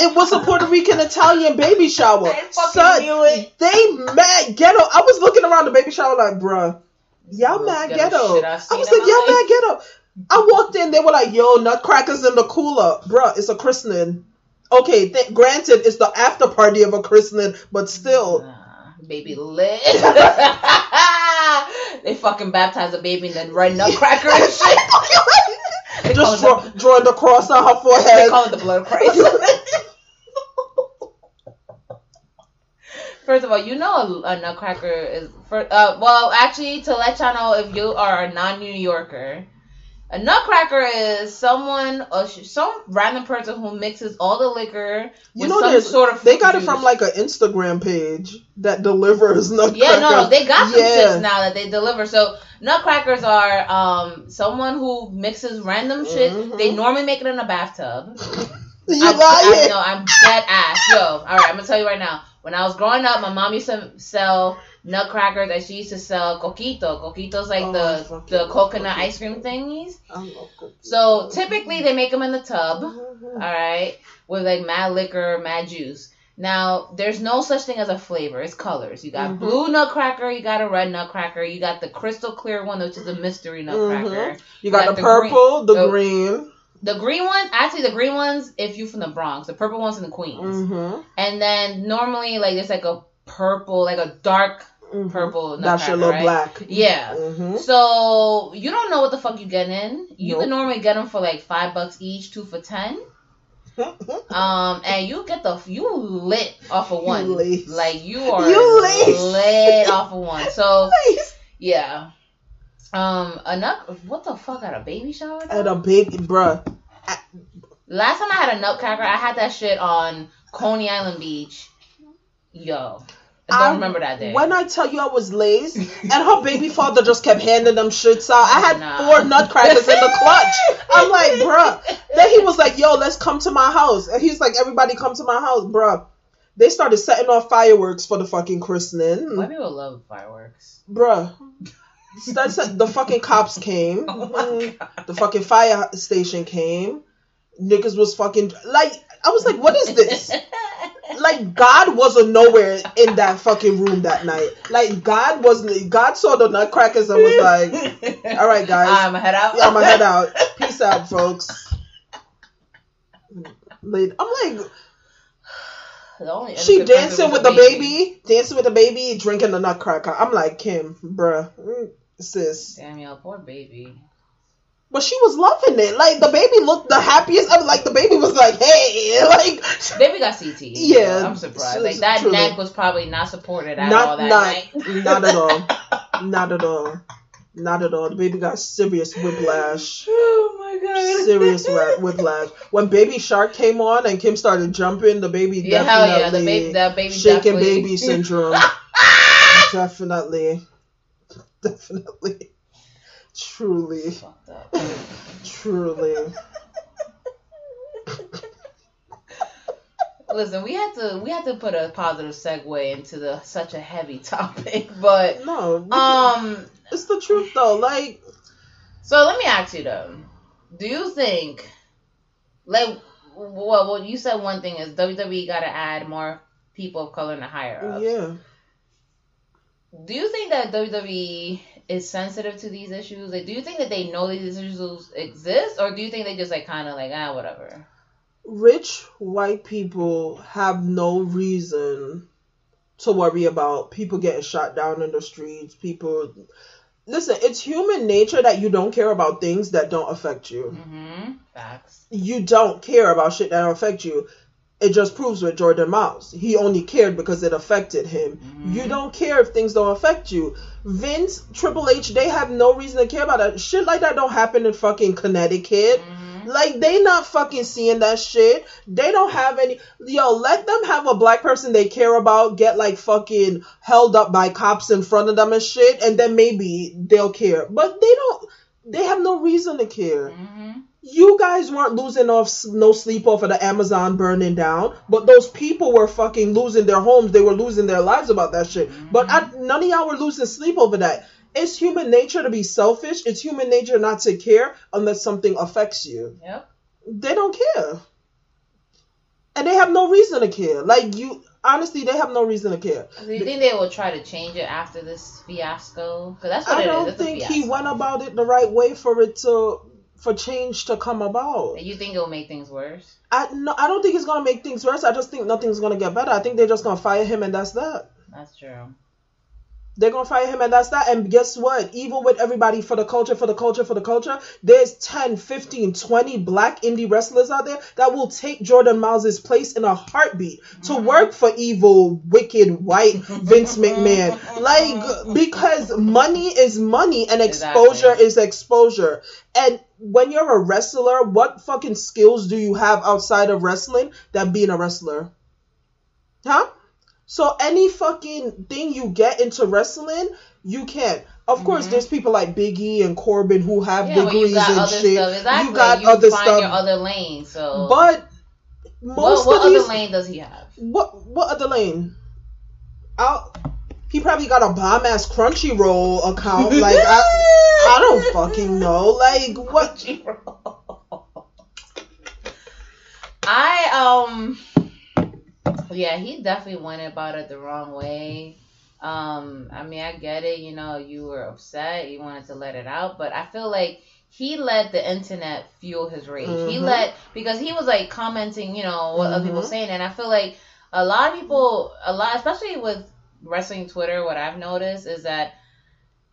It was a Puerto Rican Italian baby shower. I fucking Son, knew it. they mad ghetto. I was looking around the baby shower like, bruh, y'all Most mad ghetto ghetto. I I've was like, y'all life. mad ghetto. I walked in, they were like, yo, nutcrackers in the cooler. Bruh, it's a christening. Okay, th- granted, it's the after party of a christening, but still. Nah, baby lit. they fucking baptize a baby and then red nutcracker and shit. They Just draw, the, drawing the cross on her forehead. they call it the blood of Christ. First of all, you know a, a nutcracker is for uh well actually to let y'all know if you are a non New Yorker, a nutcracker is someone or some random person who mixes all the liquor You know, some sort of they got it from like an Instagram page that delivers nutcrackers. Yeah, no, they got some Yeah. now that they deliver. So nutcrackers are um someone who mixes random shit. Mhm. They normally make it in a bathtub. You I, lying? no, I'm dead ass. Yo, all right, I'm gonna tell you right now. when I was growing up, my mom used to sell nutcrackers that she used to sell coquito. Coquito's like Oh, the the coconut coquito. ice cream thingies. I love cookies. So typically they make them in the tub, Mhm. all right, with like mad liquor, mad juice. Now there's no such thing as a flavor. It's colors. You got Mhm. blue nutcracker, you got a red nutcracker, you got the crystal clear one, which is a mystery nutcracker. You got got the the purple, the oh. green. The green one, actually, the green ones, if you from the Bronx, the purple ones in the Queens, Mm-hmm. and then normally like there's like a purple, like a dark purple That's your little right? black. Yeah. Mm-hmm. So you don't know what the fuck you get in. You Nope. can normally get them for like five bucks each, two for ten. Um, and you get the you lit off of one. lace. Like you are You lit off of one. So yeah. Um, a nut. What the fuck? At a baby shower? At a big bruh. Last time I had a nutcracker, I had that shit on Coney Island Beach. Yo, I don't I- remember that day. When I tell you I was laced, and her baby father just kept handing them shits out. I had Nah. four nutcrackers in the clutch. I'm like, bruh. Then he was like, yo, let's come to my house. And he's like, everybody come to my house, bruh. They started setting off fireworks for the fucking christening. White people love fireworks. Bruh. That's the fucking cops came. Oh mm-hmm. the fucking fire station came. Niggas was fucking like I was like, what is this? like God wasn't nowhere in that fucking room that night. Like God wasn't. God saw the nutcrackers and was like, "All right, guys, I'ma head out. yeah, I'm gonna head out. Peace out, folks." Like, I'm like, she dancing with the baby, dancing with the baby, drinking the nutcracker. I'm like, Kim, bruh, mm, sis. Damn, poor baby. But she was loving it. Like the baby looked the happiest. ever. like the baby was like, "Hey," like Baby got CT. Yeah, I'm surprised. Like that truly. neck was probably not supported at all not that not night. not at all, not at all, not at all. The baby got serious whiplash. Oh my god. Serious whiplash. When Baby Shark came on and Kim started jumping, the baby Yeah, definitely hell yeah. The baby, the baby shaking definitely- baby syndrome. definitely, definitely, truly, Fucked up. truly. Listen, we had to we had to put a positive segue into the such a heavy topic, but No, um. it's the truth though. Like, So let me ask you though, do you think, like, well, well you said one thing is WWE got to add more people of color in the higher ups. yeah. Do you think that WWE is sensitive to these issues? Like, do you think that they know these issues exist, or do you think they just like kind of like ah whatever? rich white people have no reason to worry about people getting shot down in the streets people listen it's human nature that you don't care about things that don't affect you Mm-hmm. Facts. you don't care about shit that don't affect you it just proves with Jordan Myles he only cared because it affected him you don't care if things don't affect you vince triple h they have no reason to care about that shit like that don't happen in fucking connecticut like they not fucking seeing that shit. They don't have any yo, let them have a black person they care about get like fucking held up by cops in front of them and shit, and then maybe they'll care. But they don't they have no reason to care. Mm-hmm. You guys weren't losing off no sleep off of the Amazon burning down, but those people were fucking losing their homes. They were losing their lives about that shit. But mm-hmm. I, none of y'all were losing sleep over that. It's human nature to be selfish. It's human nature not to care unless something affects you. Yep. They don't care. And they have no reason to care. Like you honestly, they have no reason to care. Do you think they will try to change it after this fiasco? Because that's what I don't think he went about it the right way for it to for change to come about. You think it'll make things worse? I no, I don't think it's gonna make things worse. I just think nothing's gonna get better. I think they're just gonna fire him and that's that. That's true. They're gonna fire him and that's that. And guess what? Even with everybody for the culture, for the culture, for the culture, there's 10, 15, 20 black indie wrestlers out there that will take Jordan Myles' place in a heartbeat to mm-hmm. work for evil, wicked, white Vince McMahon. Like, because money is money and exposure Exactly. is exposure. And when you're a wrestler, what fucking skills do you have outside of wrestling that being a wrestler? Huh? So any fucking thing you get into wrestling, you can. Of course, there's people like Biggie and Corbin who have Mm-hmm. Yeah, degrees you got and other shit. stuff. Exactly. You got you other find stuff, your other lane. So, but most what, what of these. other lane does he have? What what other lane? I'll, he probably got a bomb ass Crunchyroll account. Like I, I don't fucking know. Like what? I um yeah, he definitely went about it the wrong way. Um, I mean, I get it. You know, you were upset. You wanted to let it out, but I feel like he let the internet fuel his rage. Mm-hmm. He let because he was like commenting, you know, what mm-hmm. other people mm-hmm. saying, and I feel like a lot of people, a lot, especially with wrestling Twitter, what I've noticed is that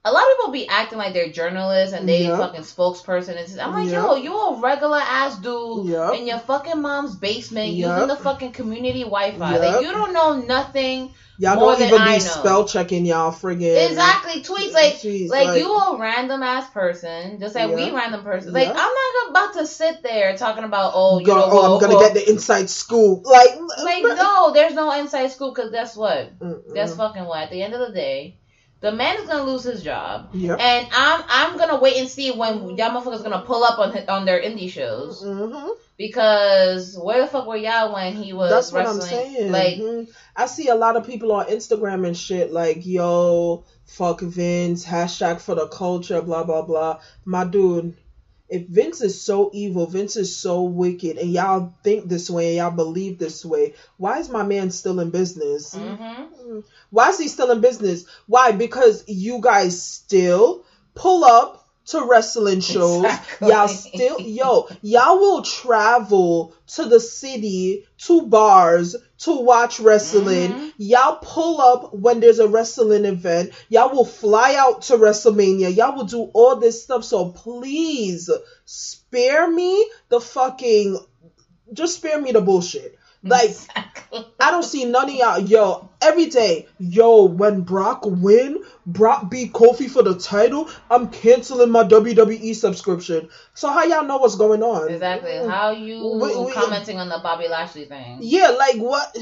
a lot of people be acting like they're journalists and they yep. fucking spokesperson. And I'm like, yep. yo, you a regular ass dude yep. in your fucking mom's basement using the fucking community Wi-Fi. Like you don't know nothing. Y'all don't even be spell checking y'all friggin' exactly tweets like Jeez, like, like, you a random ass person just like we random person like I'm not about to sit there talking about oh you Go, know oh I'm gonna get the inside scoop like like no there's no inside scoop because guess what Mm-mm. guess fucking what at the end of the day the man is gonna lose his job, yep. and I'm I'm gonna wait and see when y'all motherfuckers gonna pull up on on their indie shows. Mm-hmm. Because where the fuck were y'all when he was That's wrestling? What I'm saying. Like mm-hmm. I see a lot of people on Instagram and shit like, yo, fuck Vince, hashtag for the culture, blah blah blah. My dude, if Vince is so evil, Vince is so wicked, and y'all think this way, and y'all believe this way, why is my man still in business? Mm-hmm. Why is he still in business? Why? Because you guys still pull up to wrestling shows. Exactly. Y'all still, yo, y'all will travel to the city, to bars to watch wrestling. Mm-hmm. Y'all pull up when there's a wrestling event. Y'all will fly out to WrestleMania. Y'all will do all this stuff. So please spare me the fucking, just spare me the bullshit. Like exactly. I don't see none of y'all. Yo, every day, yo, when Brock win, Brock beat Kofi for the title, I'm canceling my WWE subscription. So how y'all know what's going on? Exactly. Mm. How you we, we, commenting on the Bobby Lashley thing? Yeah, like what?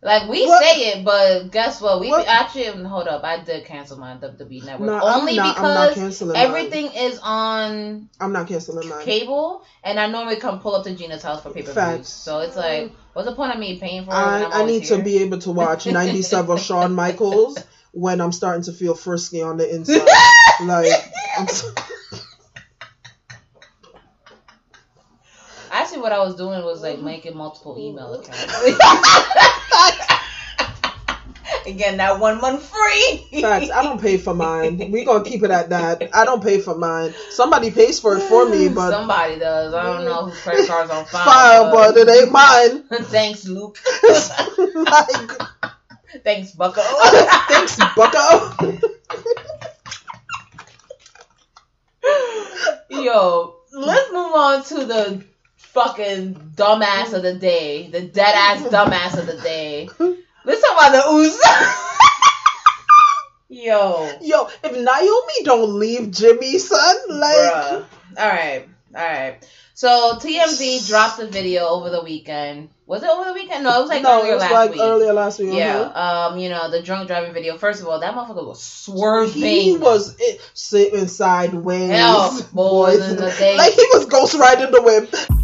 Like we what? say it, but guess what? We what? actually hold up. I did cancel my WWE network no, only not, because everything mine. is on. I'm not canceling mine. Cable, and I normally come pull up to Gina's house for pay-per-views. So it's like, what's the point of me paying for it? I, I need here? to be able to watch 97 Shawn Michaels when I'm starting to feel frisky on the inside. like, I'm. So- Actually, what I was doing was like making multiple email accounts. Again, that one month free. Facts. I don't pay for mine. We gonna keep it at that. I don't pay for mine. Somebody pays for it for me, but somebody does. I don't know whose credit card's on file. File, but, but it ain't mine. Thanks, Luke. like, thanks, Bucko. thanks, Bucko. Yo, let's move on to the fucking dumbass of the day, the dead ass dumbass of the day. Let's talk about the Usos. Yo. Yo, if Naomi don't leave Jimmy, son, like. Bruh. All right. All right. So TMZ dropped the video over the weekend. Was it over the weekend? No, it was like no, earlier it was last like week. Earlier last week. Yeah. Um, you know the drunk driving video. First of all, that motherfucker was swerving. He was it, sitting sideways. Hell, boys, in the day. Like he was ghost riding the whip.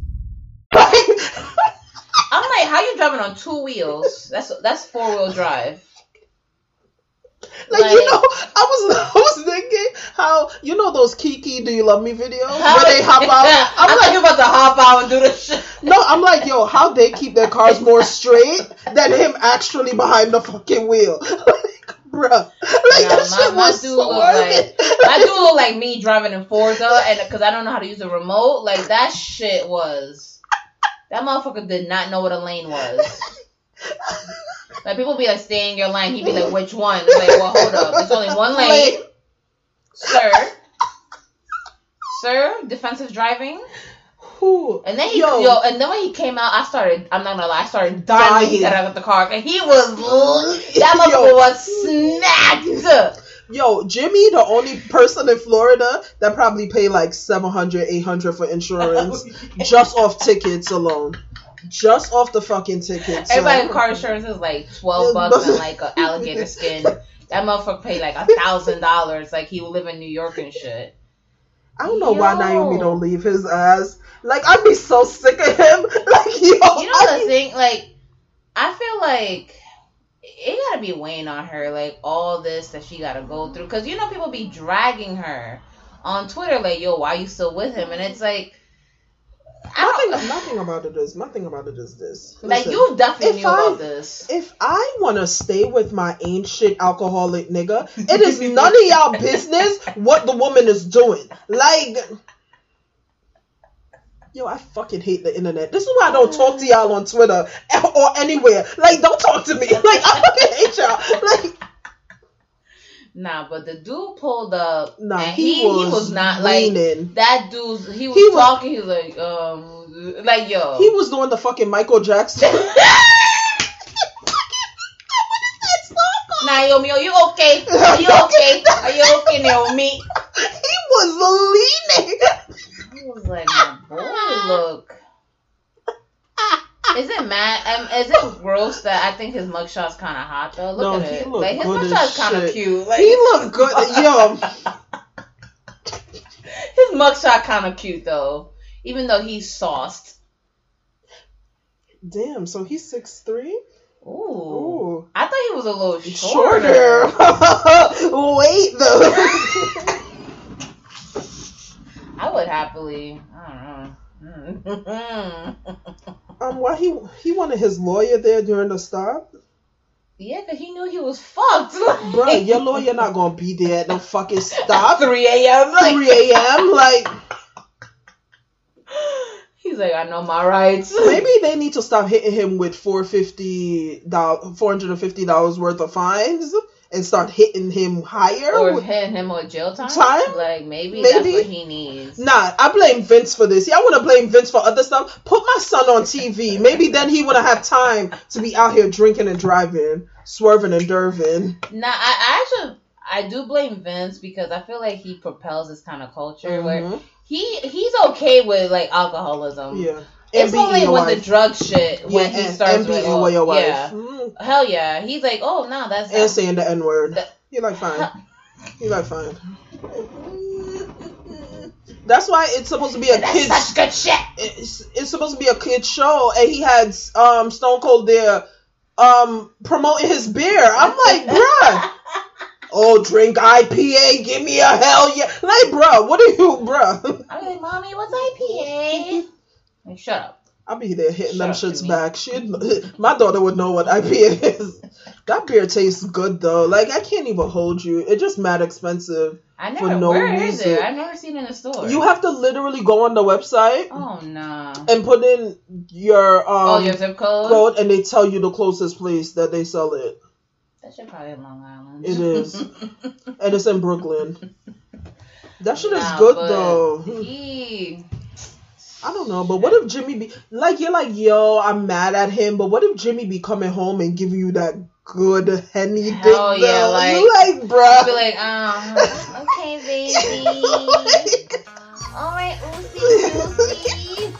I'm how you driving on two wheels? That's that's four wheel drive. Like, like, you know, I was I was thinking how you know those Kiki Do You Love Me videos where they hop out. I'm like, you about to hop out and do the shit. No, I'm like, yo, how they keep their cars more straight than him actually behind the fucking wheel. like, bruh, like yeah, my, my dude so like my dude look like me driving in Forza, and because I don't know how to use the remote, like that shit was. That motherfucker did not know what a lane was. like people be like, stay in your lane. He'd be like, which one? It's like, well, hold up. There's only one lane, sir. Sir, defensive driving. Who? And then he Yo. yo. and then when he came out, I started. I'm not gonna lie, I started dying he Dying. got out of the car. And he was that motherfucker was snacked. Yo, Jimmy, the only person in Florida that probably pay like 700 800 for insurance oh, just off tickets alone. Just off the fucking tickets. Everybody So- car insurance is like twelve bucks and like an alligator skin. That motherfucker paid like a thousand dollars. Like he live in New York and shit. I don't know why Yo. Naomi don't leave his ass. Like I'd be so sick of him. Like yo, You know I- the thing, like I feel like it gotta be weighing on her, like all this that she gotta go through. Cause you know people be dragging her on Twitter, like, yo, why you still with him? And it's like, I nothing, nothing about it is nothing about it is this. like you definitely knew I- about this. If I want to stay with my shit alcoholic nigga, it is none of y'all business what the woman is doing. Like, yo, I fucking hate the internet. This is why I don't talk to y'all on Twitter or anywhere. Like, don't talk to me. Like, I fucking hate y'all. Like, Nah, but the dude pulled up. Nah, and he he, he was was not like leaning. that. Dude's he was He was- talking. He was like, um, like yo. he was doing the fucking Michael Jackson. What is that song called? Naomi, are you okay? Are you okay? Are you okay, Naomi? he was leaning. Was like, my boy, look. Is it mad? Um, is it gross that I think his mugshot's kind of hot though? Look No, at it. Like his mugshot's kind of cute. Like He look good. Yo, his mugshot kind of cute though, even though he's sauced. damn. So he's six three. Ooh. Ooh. I thought he was a little shorter. Shorter. Wait though. I would happily. I don't know. um, why he he wanted his lawyer there during the stop? yeah, cause he knew he was fucked. Bro, your lawyer not gonna be there at no fucking stop. 3 a.m. Like, 3 a.m. Like he's like, I know my rights. maybe they need to stop hitting him with four fifty dollars, four hundred and fifty dollars worth of fines, and start hitting him higher. or hitting him with jail time. Time? Like maybe, Maybe. that's what he needs. Nah, I blame Vince for this. Y'all want to blame Vince for other stuff? Put my son on TV. Maybe then he wouldn't have time to be out here drinking and driving, swerving and derving. Nah, I, I actually I do blame Vince because I feel like he propels this kind of culture where Mhm. he he's okay with like alcoholism. Yeah. It's only with the drug shit when Yeah, he and- starts and with beating oh, with your wife. Yeah, Mm. hell yeah. He's like, oh no, that's And saying the N word. That- He like fine. He like fine. That's why it's supposed to be a that's kids. such good shit. It's, it's supposed to be a kids show, and he had um Stone Cold there, um promoting his beer. I'm like, bruh. Oh, drink IPA, give me a hell yeah. Like, bruh, what are you, bruh? I'm like, mommy, what's IPA? Like, shut up. I'll be there hitting them Shut up, shits back. She'd, my daughter would know what IPA is. That beer tastes good though. Like I can't even hold you. It's just mad expensive. I For never. no where is reason. it? I've never seen it in a store. You have to literally go on the website Oh no. and put in your um oh, your zip code. code, and they tell you the closest place that they sell it. That should probably in Long Island. It is. and it's in Brooklyn. That shit is Nah, good though. He, I don't know, but what if Jimmy be like you're like, yo, I'm mad at him, but what if Jimmy be coming home and giving you that good henny dick? Hell yeah, though? like- you like, bruh. be like, um, okay, baby. All right, Uzi, Uzi.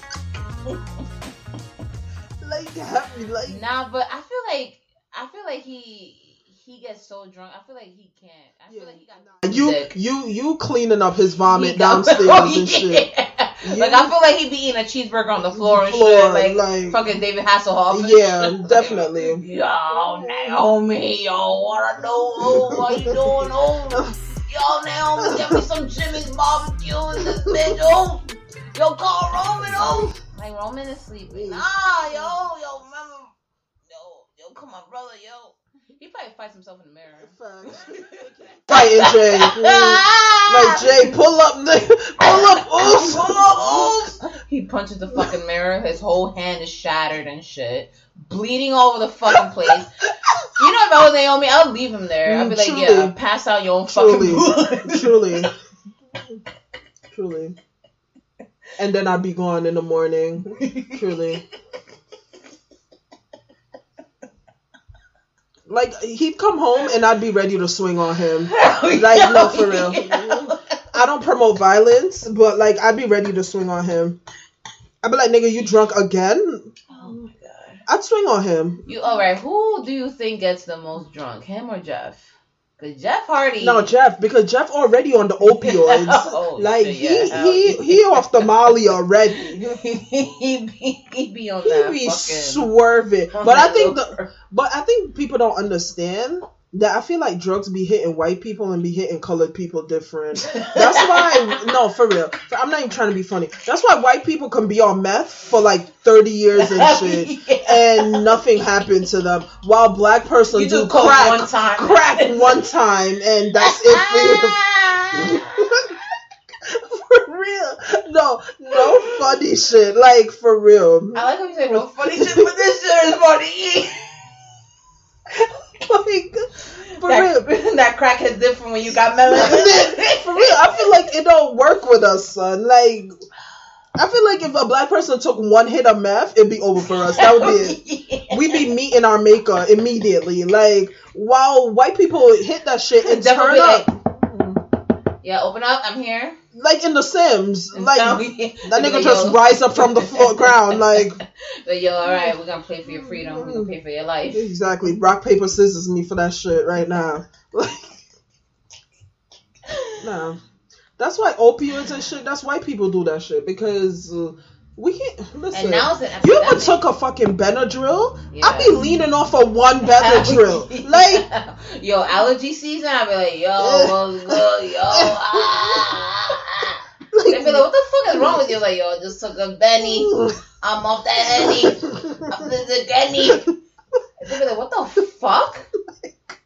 like that, like, Nah, but I feel like I feel like he he gets so drunk. I feel like he can't. I feel like he got you, sick. you, you cleaning up his vomit He downstairs Oh, and shit. yeah. You- Like I feel like he'd be eating a cheeseburger on the floor and Floor, shit, like, like- fucking David Hasselhoff. Yeah, definitely. Yo, Naomi, yo, what I do? Oh, what you doing? Oh, yo, Naomi, get me some Jimmy's barbecue in this bitch. Oh, yo, call Roman. Oh, like Roman is sleeping. Nah, yo, yo, remember, yo, yo, come on, brother, yo. He probably fights himself in the mirror. Fighting Jey. like Jey, pull up, nigga. pull up, oops. Pull up, oops. He punches the fucking mirror. His whole hand is shattered and shit, bleeding all over the fucking place. You know, if I was Naomi, I'd leave him there. I'd be like, Truly. yeah, pass out your own fucking Truly, blood. truly, truly. and then I'd be gone in the morning. Truly. Like he'd come home and I'd be ready to swing on him. Like no, for real. I don't promote violence, but like I'd be ready to swing on him. I'd be like, nigga, you drunk again? Oh my god. I'd swing on him. You all right? Who do you think gets the most drunk, him or Jeff? Cause Jeff Hardy. No, Jeff, because Jeff already on the opioids. Oh, like he yeah, he he off the Molly already. he be he be on He that be fucking. swerving. But I think the but I think people don't understand that I feel like drugs be hitting white people and be hitting colored people different. That's why no, for real. I'm not even trying to be funny. That's why white people can be on meth for like 30 years and shit and nothing happened to them. While black person You do do crack one time. crack one time and that's it for you. for real. No, no funny shit. Like for real. I like how you say no funny shit, but this shit is funny. like for that, real. that crack is different when you got melanin. for real, I feel like it don't work with us, son. Like, I feel like if a black person took one hit of meth, it'd be over for us. That would be it. We'd be meeting our maker immediately. Like, while white people hit that shit and turn Definitely up, like, yeah, open up. I'm here. Like in The Sims, like No, that nigga Yo. just rise up from the floor ground, like But yo, all right, we're gonna play for your freedom. We're gonna pay for your life. exactly rock paper scissors me for that shit right now. Like, nah, that's why opioids and shit. That's why people do that shit because. Uh, we can't listen. And now it's an you ever took a fucking Benadryl? Yeah. I be leaning off of one Benadryl. like yo, allergy season. I be like, yo, yo. Ah. They be like, what the fuck is wrong with you? Like, yo, I just took a Benny. I'm off that Henny. I'm the Denny. Be like, what the fuck?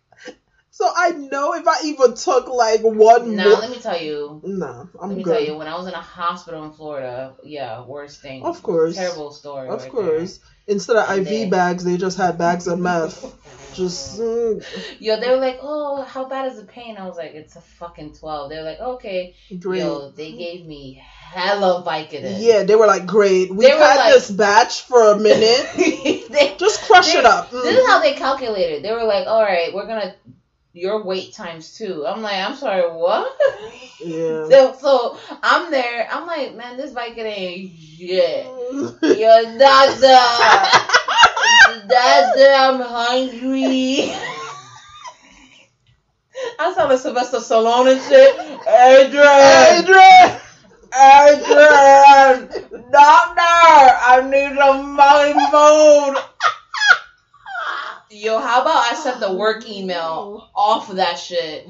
so I know if I even took like one Nah, let me tell you. Nah, I'm Let me good. tell you, when I was in a hospital in Florida, yeah, worst thing. Of course. Terrible story. Of right course. Instead of And IV then- bags, they just had bags of meth. Just mm. Yo, they were like, oh, how bad is the pain? I was like, it's a fucking 12. They were like, okay. great. Yo, they gave me hella Vicodin. Yeah, they were like, great. We had like- this batch for a minute. They- Just crush they- it up. This Mm. is how they calculated. They were like, all right, we're going to, your weight times two. I'm like, I'm sorry, what? Yeah. So, so I'm there. I'm like, man, this Vicodin ain't shit. Yo, doctor. doctor, I'm hungry. I sound like Sylvester Stallone and shit. Adrian. Adrian. Doctor, I need some fucking food. Yo, how about I sent the work oh. email off of that shit?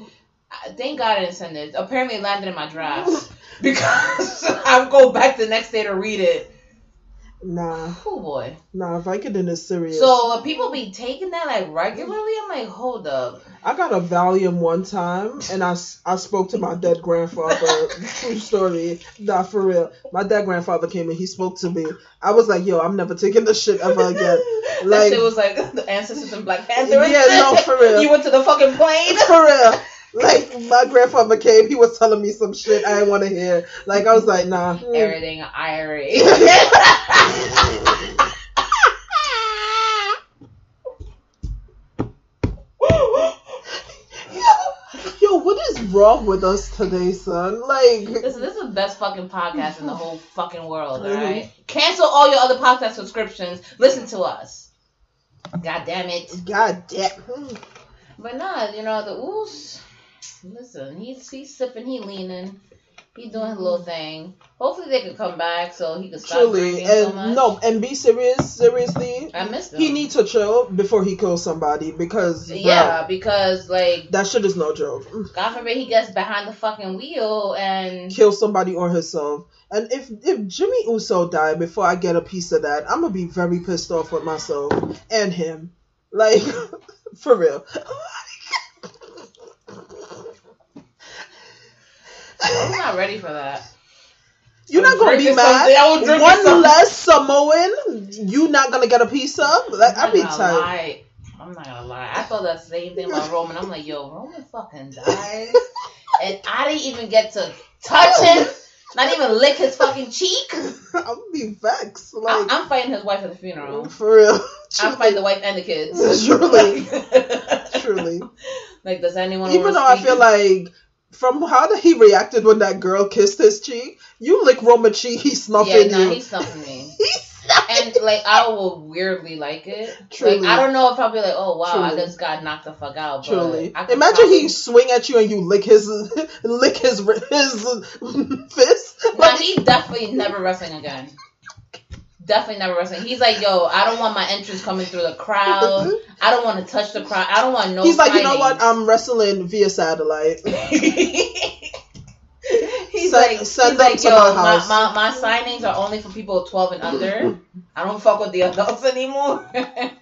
Thank God I didn't send it. Apparently, it landed in my drafts because I'll go back the next day to read it. Nah, Oh boy. nah, Vicodin is serious. So people be taking that like regularly. I'm like, hold up. I got a Valium one time, and I, I spoke to my dead grandfather. True story. Nah, for real. My dead grandfather came and he spoke to me. I was like, yo, I'm never taking this shit ever again. Like, shit was like the ancestors in Black Panther. Yeah, no, for real. You went to the fucking plane. for real. Like, my grandfather came, he was telling me some shit I didn't want to hear. Like, I was like, nah. Everything IRA. Yo, what is wrong with us today, son? Like, Listen, this is the best fucking podcast in the whole fucking world, Mhm. alright? Cancel all your other podcast subscriptions. Listen to us. God damn it. god damn. But nah, you know, the oos, listen, he's he's sipping, he leaning, he doing his little thing. Hopefully they could come back so he can stop Truly, so and much. no, and be serious. Seriously, I missed him. he needs to chill before he kills somebody because yeah, because like that shit is no joke. God forbid he gets behind the fucking wheel and Kill somebody or himself. And if if Jimmy Uso died before I get a piece of that, I'm gonna be very pissed off with myself and him. Like, for real. I'm not ready for that. You're I'm not gonna be mad. I was drinking One something. less Samoan, you not gonna get a piece of? Like, I'd I'm be not gonna tired. lie. I'm not gonna lie. I thought that same thing about Roman. I'm like, yo, Roman fucking died, and I didn't even get to touch him. Not even lick his fucking cheek. I'm be vexed. I'm, Like I'm fighting his wife at the funeral. for real. I'm fighting the wife and the kids. Truly. Truly. like, does anyone Even wanna though I feel like from how he reacted when that girl kissed his cheek, you lick Roman cheek, he's snuffing yeah, nah, you. he's stumping me. and like I will weirdly like it. Truly. Like I don't know if I'll be like, oh wow, I just got knocked the fuck out. But Truly. Imagine probably- he swing at you and you lick his lick his his fist. Nah, he's definitely never wrestling again. Definitely never wrestling. He's like, yo, I don't want my entrance coming through the crowd. I don't want to touch the crowd. I don't want no. He's like, you know what? I'm wrestling via satellite. He's Send- like, send he's them like, to yo, my my, house." my, my signings are only for people 12 and under. I don't fuck with the adults anymore.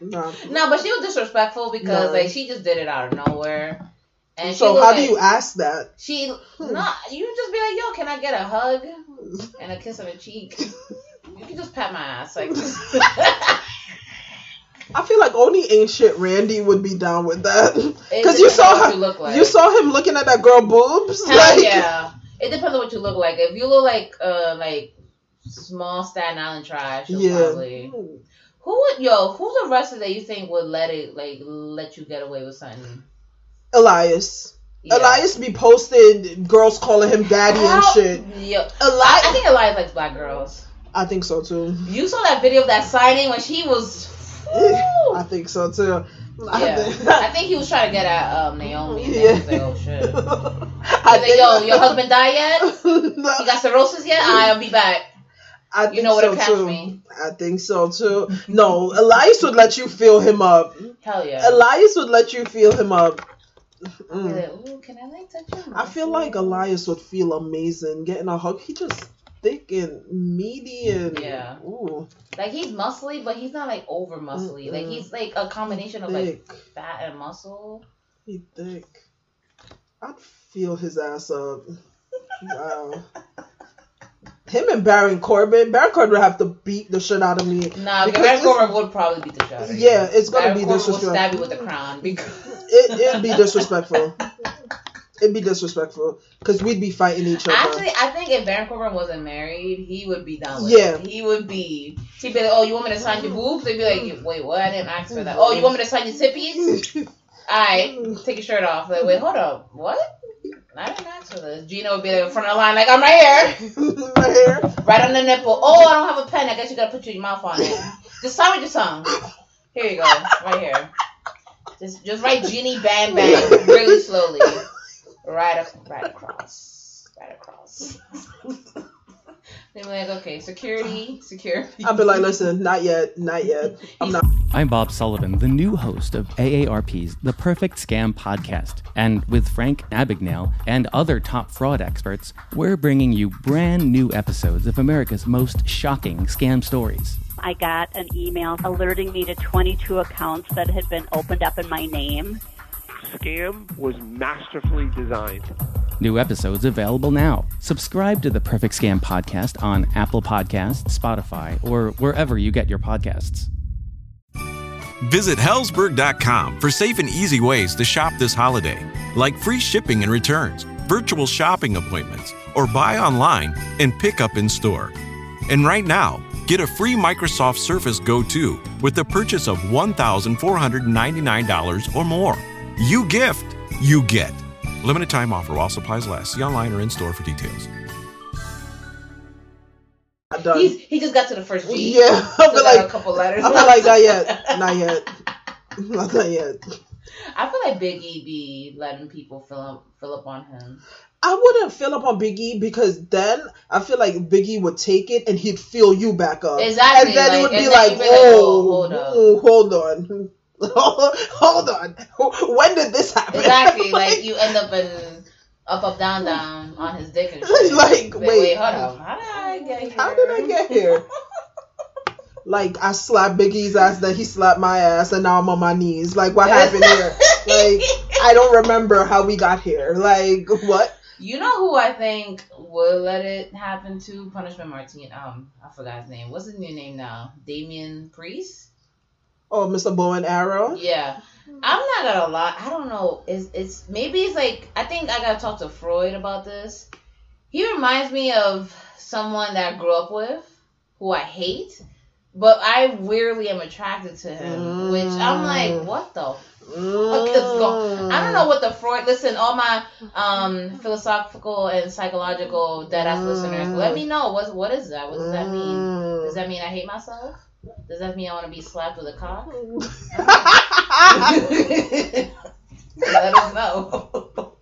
Nah. no, but she was disrespectful because No. like she just did it out of nowhere. And so how looked do you ask that? She not you just be like, yo, can I get a hug and a kiss on the cheek? You can just pat my ass like. I feel like only ancient Randy would be down with that because you saw her, you like. you saw him looking at that girl boobs. Hell like, yeah. It depends on what you look like. If you look like uh like small Staten Island trash, Yeah. probably. Who would yo? Who's a wrestler that you think would let it like let you get away with something? Elias. Yeah. Elias be posting girls calling him daddy and shit. Yo, Elias, I, I think Elias likes black girls. I think so too. You saw that video of that signing when she was. Woo! I think so too. I Yeah, think- I think he was trying to get at um, Naomi. And Yeah. like, oh shit. I like, yo, your husband died yet? No, You got cirrhosis yet? I'll be back. I think You know so to catch too. me. I think so too. No, Elias would let you feel him up. Hell yeah. Elias would let you feel him up. Mm. like, I like I feel like Elias would feel amazing getting a hug. He just thick and meaty and Yeah. ooh, Like he's muscly, but he's not like over muscly. Like Mm-mm. he's like a combination of like fat and muscle. He thick. I'd feel his ass up. Wow. Him and Baron Corbin. Baron Corbin would have to beat the shit out of me. Nah, Because Baron Corbin would probably beat the shot. out of you. Yeah, it's gonna Baron be Corbin will disrespectful. stab you with the crown because It, it'd be disrespectful. It'd be disrespectful because we'd be fighting each other. actually, I think if Baron Corbin wasn't married, he would be down with Yeah. it. He would be. He'd be like, "Oh, you want me to sign your boobs?" They'd be like, "Wait, what? I didn't ask for that." Oh, you want me to sign your tippies? All right, take your shirt off. Like, wait, hold up, what? I didn't ask for this. Gina would be like in front of the line, like, I'm right here. My hair. Right on the nipple. Oh, I don't have a pen. I guess you gotta put your mouth on it. Just sign with your tongue. Here you go. Right here. Just just write Ginny Bang Bang really slowly. Right up, right across. Right across. They were like, okay, security, security. I'd be like, listen, not yet, not yet. I'm not. I'm Bob Sullivan, the new host of AARP's The Perfect Scam podcast. And with Frank Abagnale and other top fraud experts, we're bringing you brand new episodes of America's most shocking scam stories. I got an email alerting me to 22 accounts that had been opened up in my name. Scam was masterfully designed. New episodes available now. Subscribe to the Perfect Scam podcast on Apple Podcasts, Spotify, or wherever you get your podcasts. Visit Hellsberg.com for safe and easy ways to shop this holiday, like free shipping and returns, virtual shopping appointments, or buy online and pick up in store. And right now, get a free Microsoft Surface Go 2 with the purchase of $1,499 or more. You gift, you get. Limited time offer while supplies last. See online or in store for details. He's, he just got to the first G. Yeah, I'll Still be got like, a couple letters. I'll be like, not yet, not yet, not yet. I feel like Big E be letting people fill up fill up on him. I wouldn't fill up on Biggie because then I feel like Biggie would take it and he'd fill you back up. Exactly, And then like- it would be and like, you'd like, oh, oh, oh, hold hold on. hold on. When did this happen? Exactly, like you end up in up up down down on his dick and shit. Like, wait, wait. wait, hold up. How did I get here? How did I get here? Like I slapped Big E's ass, then he slapped my ass, and now I'm on my knees. Like what happened here? Like I don't remember how we got here. Like what? You know who I think would let it happen to Punishment Martin? Um, I forgot his name. What's his new name now? Damian Priest. Oh, Mr. Bow and Arrow. Yeah, I'm not gonna lie. I don't know. It's it's maybe it's like I think I gotta talk to Freud about this. He reminds me of someone that I grew up with, who I hate, but I weirdly am attracted to him. Which I'm like, what the going? I don't know what the Freud. Listen, all my um philosophical and psychological deadass listeners, let me know what what is that? What does that mean? Does that mean I hate myself? Does that mean I want to be slapped with a cock? Let us know.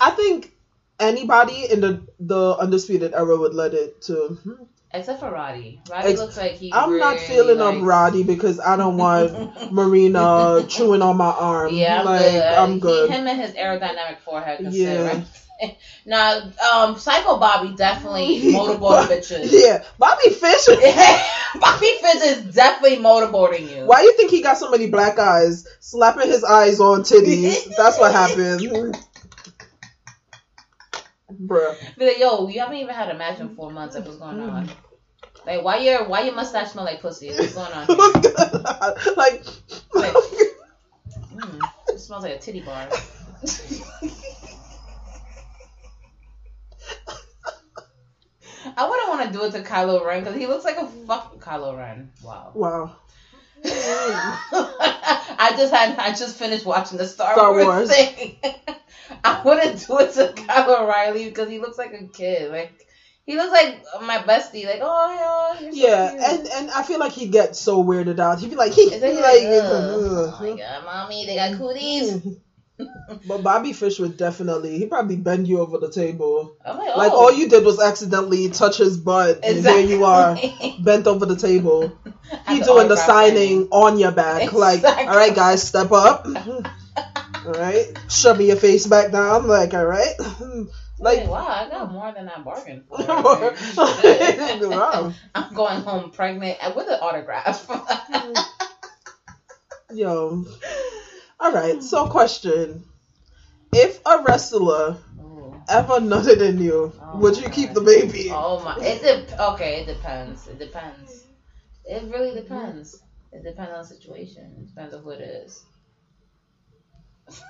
I think anybody in the the undisputed era would let it to. Hmm. Except for Roddy. Roddy Ex- looks like he. I'm not feeling up Roddy because I don't want Marina chewing on my arm. Yeah, I'm like good. I'm He- him and his aerodynamic forehead Yeah. Now, um, Psycho Bobby definitely motorboard bitches. Yeah, Bobby Fish. Bobby Fish is definitely motorboarding you. Why do you think he got so many black eyes? Slapping his eyes on titties. That's what happened. Bruh. Be like, yo, you haven't even had a match in four months. Like, what's going on? Like, why your why your mustache smell like pussy? What's going on? Like, Like, mm, it smells like a titty bar. I wouldn't want to do it to Kylo Ren because he looks like a fuck Kylo Ren. Wow. wow. I just had I just finished watching the Star, Star Wars, Wars. thing. I wouldn't do it to Kyle O'Reilly because he looks like a kid. Like he looks like my bestie. Like oh yeah, so Yeah, cute. and and I feel like he gets so weirded out. He'd be like, he, Is like, like like, ugh, ugh. oh my god, mommy, they got cooties. But Bobby Fish would definitely, he probably bend you over the table. Like, Like oh. all you did was accidentally touch his butt, and there you are, bent over the table. He doing the signing on your back, like, all right, guys, step up. all right, shove your face back down, like, all right, Like, like, wow, I got more than I bargained for. Wow. I'm going home pregnant with an autograph. yo. All right, so hmm. question: If a wrestler oh. ever nutted in you, oh would you keep the baby? Oh my! It de- okay. It depends. It depends. It really hmm. depends. It depends on the situation. It depends on who it is.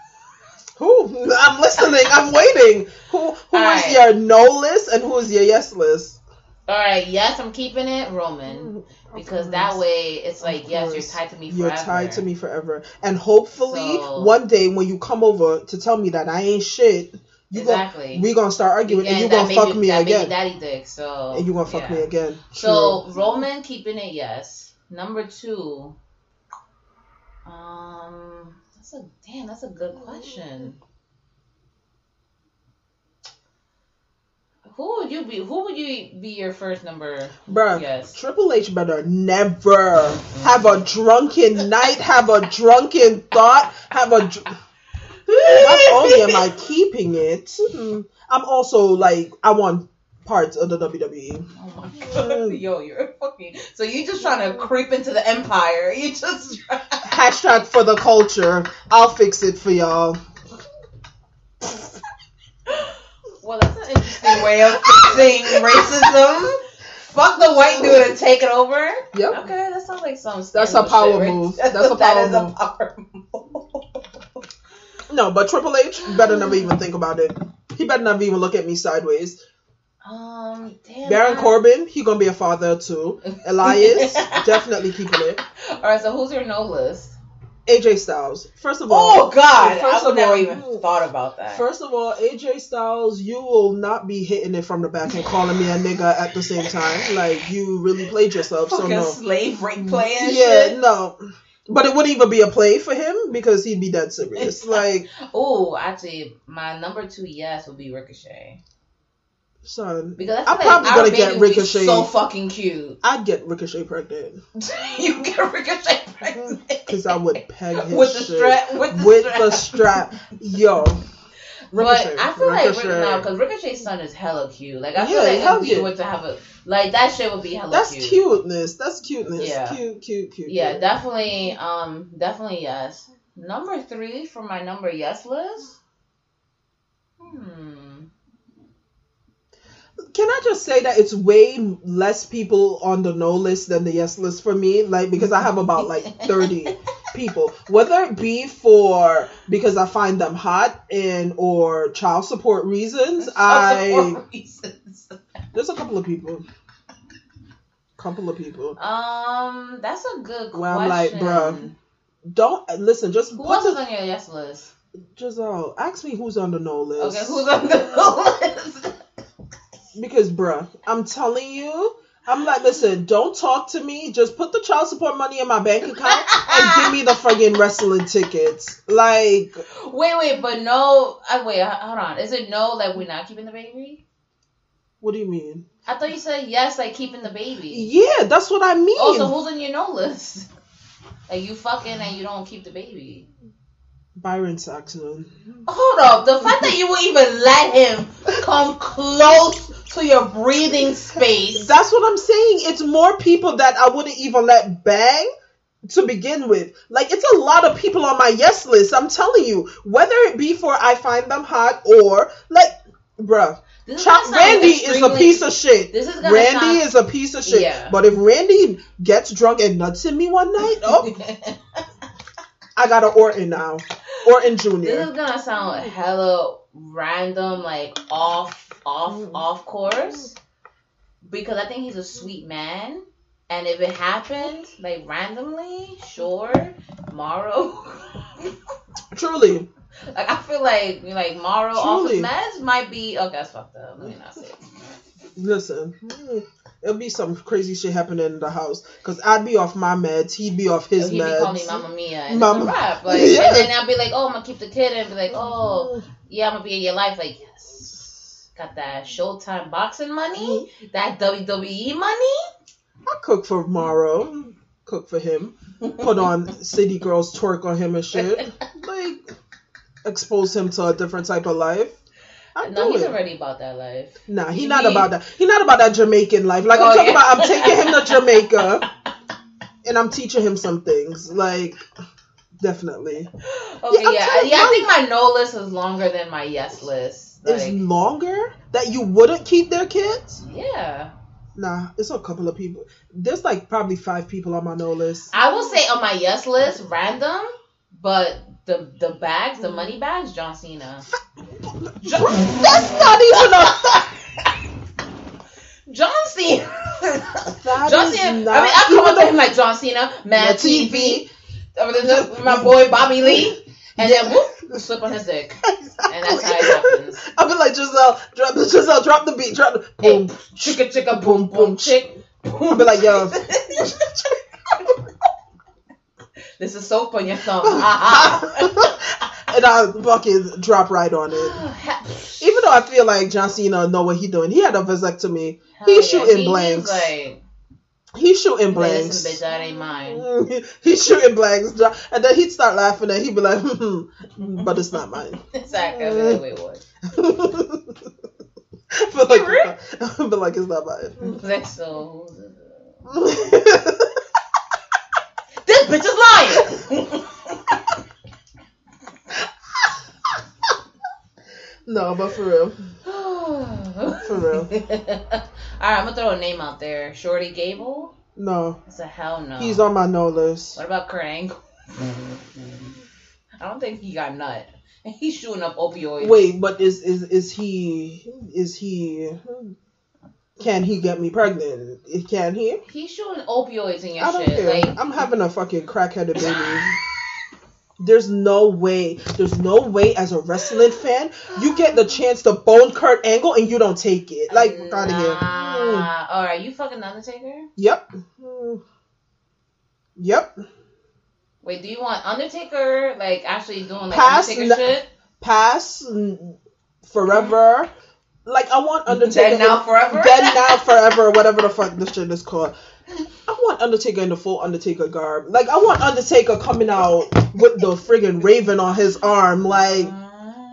Who? I'm listening. I'm waiting. Who? Who is Alright. your no list and who is your yes list? All right. Yes, I'm keeping it Roman because that way it's like yes, you're tied to me Forever. You're tied to me forever, and hopefully So- one day when you come over to tell me that I ain't shit, you Exactly. gon' we gonna start arguing, and you gonna baby- fuck me that again, daddy dick. So and you gonna fuck yeah. me again. So Roman keeping it yes. Number two. Um, that's a damn. That's a good question. Who would you be? Who would you be your first number? Bruh, Yes. Triple H better never have a drunken night, have a drunken thought, have a. Dr- Not only am I keeping it, I'm also like I want parts of the. WWE. Oh my god, yo, you're fucking. So you just trying to creep into the empire? You just Hashtag for the culture. I'll fix it for y'all. well, that's an interesting way of fixing racism. Fuck the white dude and take it over. Yep. Okay, that sounds like some. That's a power shit, right? move. That's, That's a that power is move. power move. No, but Triple H better never even think about it. He better never even look at me sideways. Um, damn. Baron I- Corbin, he gonna be a father too. Elias, definitely keeping it. All right, so who's your no list? AJ Styles. First of all, Oh God, First I would of never all, even thought about that. First of all, AJ Styles, you will not be hitting it from the back and calling me a nigga at the same time. Like you really played yourself. So Fucking no. slave rape play Yeah, shit. no. But it wouldn't even be a play for him because he'd be dead serious. Like, Oh, actually, my number two yes would be Ricochet son, because I'm probably gonna get Ricochet. So fucking cute. I'd get Ricochet pregnant you get Ricochet pregnant because I would peg his with the strap. With the with strap. the strap. Yo, Ricochet, But I feel like Ricochet. right now because Ricochet's son is hella cute. Like I feel Yeah, like hell yeah. were to have a like that shit would be hella cute. that's cute. cuteness. That's cuteness. Yeah. Cute, cute, cute. Yeah, cute. definitely. Um, definitely yes. Number three for my number yes list. Hmm. Can I just say that it's way less people on the no list than the yes list for me? Like because I have about like thirty. people, whether it be for because I find them hot and or child support reasons. I Support reasons. there's a couple of people, couple of people. Um, that's a good question. Where I'm like, bruh, don't listen. Just Who else is on your yes list? Giselle. Ask me who's on the no list. Okay, who's on the no list? Because, bruh, I'm telling you, I'm like, listen, don't talk to me. Just put the child support money in my bank account and give me the friggin' wrestling tickets. Like, Wait, wait, but no. Uh, wait, hold on. Is it no? Like we're not keeping the baby? what do you mean? I thought you said yes, like keeping the baby. Yeah, that's what I mean. Oh, so who's on your no list? Like you fucking and you don't keep the baby. Byron Saxton. Hold up. The fact that you would even let him come close to your breathing space. That's what I'm saying. It's more people that I wouldn't even let bang to begin with. Like, it's a lot of people on my yes list. I'm telling you, whether it be for I find them hot or, like, bruh. Is Cha- Randy is a piece of shit. This is Randy sound- is a piece of shit. Yeah. But if Randy gets drunk and nuts in me one night, oh, I got an Orton now. Orton Junior. This is gonna sound hella random, like off, off, Mm. off course, because I think he's a sweet man, and if it happened like randomly, sure, tomorrow. Truly. like I feel like like Morrow off his meds might be okay. That's fucked up. Let me not say. It. Listen, mm, it'll be some crazy shit happening in the house. Because I'd be off my meds, he'd be off his He'd be meds. calling me Mama Mia and Mama- rap. Like, Yeah. and then I'll be like, oh, I'm gonna keep the kid and be like, oh, yeah, I'm gonna be in your life. Like, yes, got that Showtime boxing money, mm-hmm. that WWE money. I cook for Morrow. Cook for him. Put on City Girls twerk on him and shit. Like, expose him to a different type of life. I No, he's it. already about that life. Nah, he He- not about that. He not about that Jamaican life. Like Oh, I'm talking yeah. about, I'm taking him to Jamaica, and I'm teaching him some things. Like, definitely. Okay, Yeah, yeah, yeah. I think my no list is longer than my yes list. Like, longer that you wouldn't keep their kids. yeah. Nah, it's a couple of people. There's like probably five people on my no list. I will say on my yes list, random, but the the bags, the money bags, John Cena. That's not even a. John Cena. That John is Cena. I mean, I come up to him like John Cena, Mad Mad TV, TV. my boy Bobby Lee, and then whoop, slip on his dick, and that's how it happens. I'll be like Giselle, drop Giselle, drop the beat, drop the boom. Chicka chicka boom boom chick. I'll be like, yo, This is soap on your thumb. And I fucking drop right on it. Even though I feel like John Cena know what he doing, he had a vasectomy. Hell He's yeah. shooting He- blanks. Like, He's shooting listen, blanks. bitch, that ain't mine. He's shooting blanks, and then he'd start laughing, and he'd be like, hmm, hmm, "But it's not mine." Exactly. Be like, Wait, what? but like, but like it's not mine. Like, so, this bitch is lying. No, but for real, for real, All right, I'm gonna throw a name out there. Shorty Gable. no, It's a hell no. he's on my no list. What about Kurt Angle? I don't think he got nut. He's shooting up opioids. Wait, but is is is he is he? Can he get me pregnant? Can he? He's shooting opioids in your I don't shit. care. Like, I'm having a fucking crackheaded baby. There's no way. There's no way as a wrestling fan you get the chance to bone Kurt Angle and you don't take it. Like fuck out of here. Mm. All right, you fucking Undertaker? Yep. Mm. Yep. Wait, do you want Undertaker like actually doing like Pass Undertaker shit? Pass mm, forever. Like I want Undertaker. Dead now forever? Dead now forever. Whatever the fuck this shit is called. Undertaker in the full Undertaker garb. Like I want Undertaker coming out with the friggin' raven on his arm, like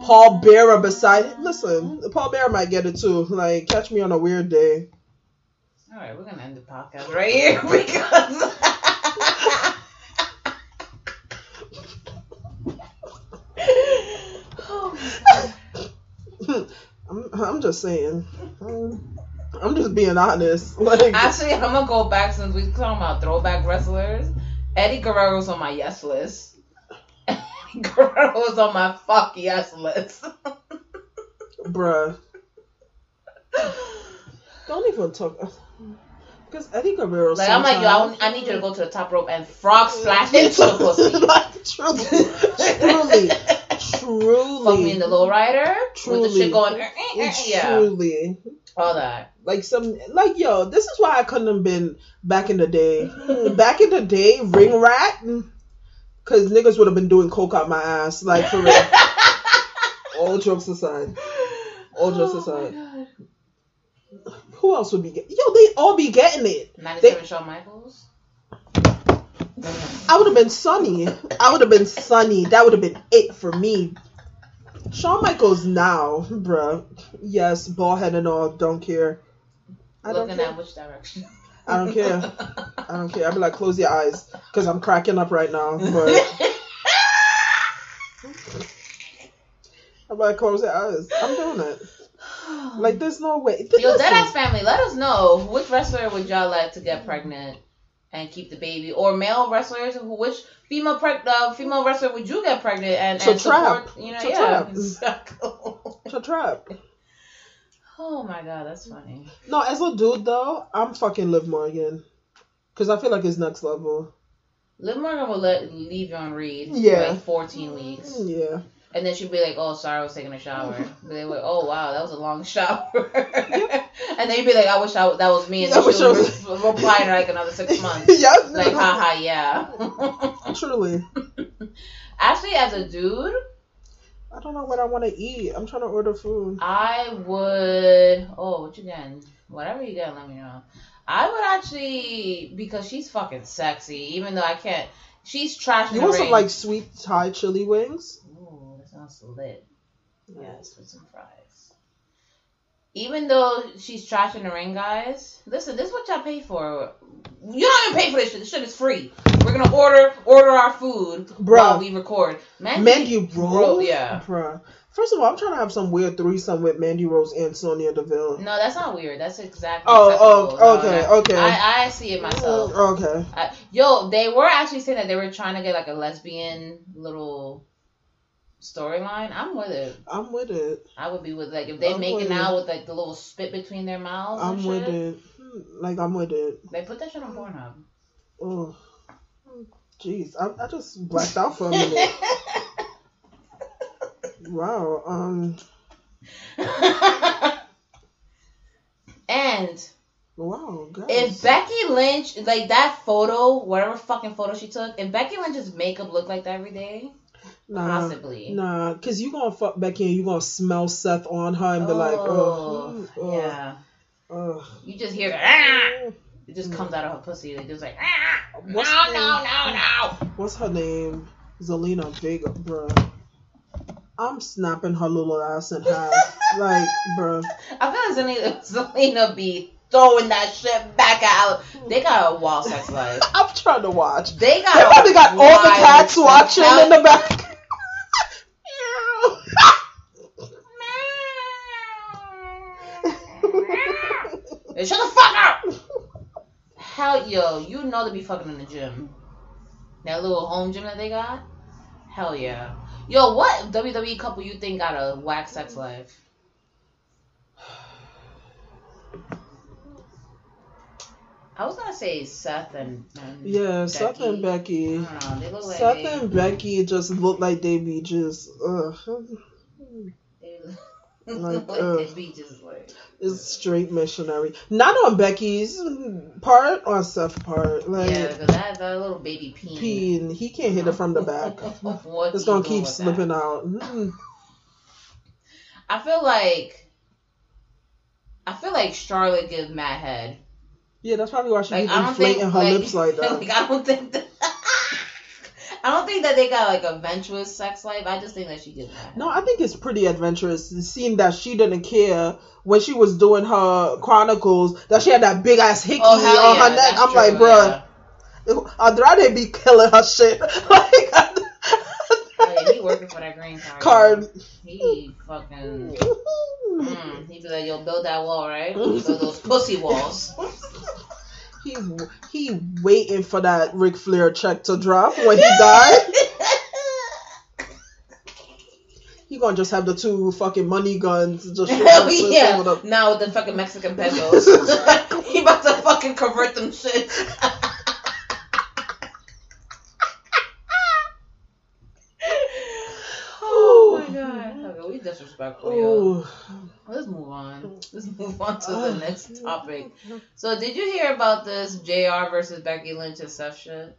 Paul Bearer beside. Him. Listen, Paul Bearer might get it too. Like catch me on a weird day. All right, we're gonna end the podcast right here because. Oh I'm, I'm just saying. I'm, I'm just being honest. Like Actually, I'm gonna go back since we talking about throwback wrestlers. Eddie Guerrero's on my yes list. Eddie Guerrero's on my fuck yes list. Bruh. Don't even talk. Because Eddie Guerrero. Like I'm like yo, I, I need you to go to the top rope and frog splash into the pussy. like truly, truly, truly. Fuck me in the lowrider Truly. with the shit going. eh, eh, eh, yeah, Truly. all that. Like some, like yo, this is why I couldn't have been back in the day. back in the day, ring rat, because niggas would have been doing coke out my ass, like for real. All jokes aside, all jokes Oh aside. Who else would be getting? Yo, they all be getting it. 97 Shawn Michaels. I would have been Sunny. I would have been Sunny. That would have been it for me. Shawn Michaels now, bruh. Yes, bald head and all. Don't care. I don't Looking care. at which direction. I don't care. I don't care. I'd be like, close your eyes, cause I'm cracking up right now. But I'm like, close your eyes. I'm doing it. Like, there's no way. Yo, Deadass family, let us know which wrestler would y'all like to get pregnant and keep the baby, or male wrestlers, who which female preg- uh, female wrestler would you get pregnant and, and support? You know, To yeah, trap. exactly. Trap. Oh my god, that's funny. No, as a dude though, I'm fucking Liv Morgan, cause I feel like it's next level. Liv Morgan will let leave you on read Yeah. for like 14 weeks, mm, Yeah. and then she'd be like, "Oh, sorry, I was taking a shower." Be like, "Oh wow, that was a long shower," and then you'd be like, "I wish I, that was me," and I then wish she would re- reply in like another six months. Yes. Like, haha, yeah. Truly. Actually, as a dude, I don't know what I want to eat. I'm trying to order food. I would. Oh, what you getting? Whatever you get, let me know. I would actually because she's fucking sexy. Even though I can't, she's trash. You want some like sweet Thai chili wings? Ooh, that sounds lit. Yes, with some fries. Even though she's trash in the ring, guys, listen, this is what y'all pay for. You don't even pay for this shit. This shit is free. We're gonna order order our food Bruh. while we record. Mandy, Mandy Rose? Ro- yeah. bro. First of all, I'm trying to have some weird threesome with Mandy Rose and Sonya Deville. No, that's not weird. That's exactly. Oh, acceptable. oh, okay, that- okay. I, I see it myself. Oh, okay. I, yo, they were actually saying that they were trying to get like a lesbian little storyline. I'm with it. I'm with it. I would be with like if they I'm making out it. with like the little spit between their mouths. I'm with shit. it. Like, I'm with it. They put that shit on Pornhub. Oh. Jeez, I, I just blacked out for a minute. wow. Um. and Wow, guys. if Becky Lynch like that photo, whatever fucking photo she took, if Becky Lynch's makeup looked like that every day, Nah, possibly. Nah, cause you gonna fuck Becky and you gonna smell Seth on her and be like, Oh, oh, yeah. Ugh. You just hear ah! It just comes out of her pussy. It just like ah! No, What's no, the- no, no. What's her name? Zelina Vega, bruh. I'm snapping her little ass in half. like, bruh. I feel like Zelina, Zelina be throwing that shit back out. They got a wild sex life. I'm trying to watch. They got. They probably got all the cats watching in the back. Hey, shut the fuck up! Yo, you know they be fucking in the gym. That little home gym that they got. Hell yeah. Yo, what WWE couple you think got a whack sex life? I was gonna say Seth and, and Yeah, Seth and Becky. I don't know. They look like Seth they, and Becky just look like they be just, ugh. Like, like be just like. It's straight missionary. Not on Becky's part, on Seth's part. Like, Yeah, 'cause that, that little baby peen. peen, he can't hit it from the back. It's gonna keep with that? slipping out. Mm. I feel like I feel like Charlotte gives mad head. Yeah, that's probably why she Like keeps I don't think inflating her lips like that. like, I don't think that I don't think that they got like a adventurous sex life. I just think that she did head. No, I think it's pretty adventurous. Seeing that she didn't care when she was doing her chronicles, that she had that big ass hickey Oh, on yeah, her neck. I'm true, like, bruh, Andrade be killing her shit. like, he working for that green card. Card. He fucking. Mm, he be like, yo, build that wall, right? Build those pussy walls. He he waiting for that Ric Flair check to drop when he died. He gonna just have the two fucking money guns just Hell up with yeah. some of the- Now with the fucking Mexican pesos. he about to fucking convert them shit. oh my god. Okay, we disrespectful, yo. Ooh. Let's move on. Let's move on to the next topic. So, did you hear about this JR versus Becky Lynch and Seth shit?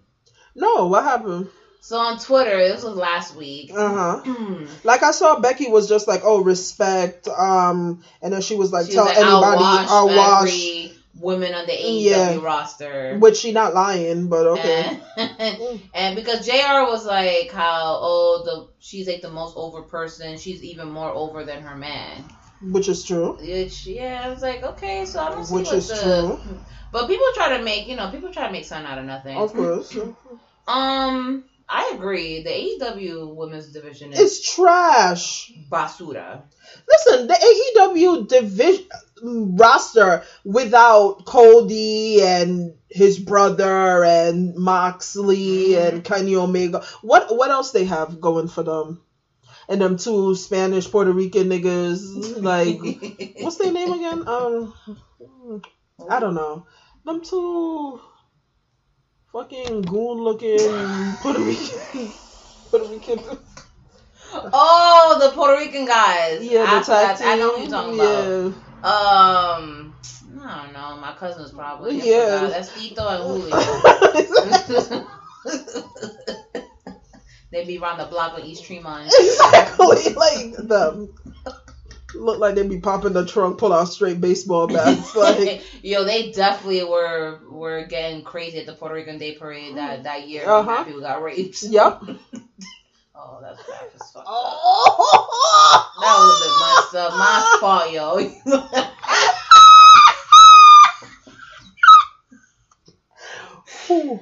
No, what happened? So on Twitter, this was last week. Uh huh. like I saw Becky was just like, oh, respect. Um, and then she was like, She tell was like, anybody, I'll wash I'll wash. Women on the AEW Yeah. roster. Which she not lying, but okay. And, and because JR was like how oh the she's like the most over person, she's even more over than her man. Which is true. Which yeah, I was like okay, so I don't see Which what is the. true. But people try to make you know people try to make something out of nothing. Of course. Um, I agree. The AEW women's division is It's trash. basura. Listen, the AEW division roster without Cody and his brother and Moxley and Kenny Omega. What what else they have going for them? And them two Spanish Puerto Rican niggas, like what's their name again? Um, I don't know. Them two fucking goon looking Puerto Rican Puerto Rican. Oh, the Puerto Rican guys. Yeah, I, the tag forgot- I know what team. you're talking Yeah. about. Um, I don't know. My cousin's probably. I Yeah. forgot. That's Tito and Julio. they be around the block with East Tremont. exactly like them. Look like they be popping the trunk, pull out straight baseball bats. Like, Yo, they definitely were were getting crazy at the Puerto Rican Day Parade that that year. when Uh-huh. mad people got raped. yep. Oh, that's bad as fuck. Oh. That was a bit messed up. My fault, yo. Ooh.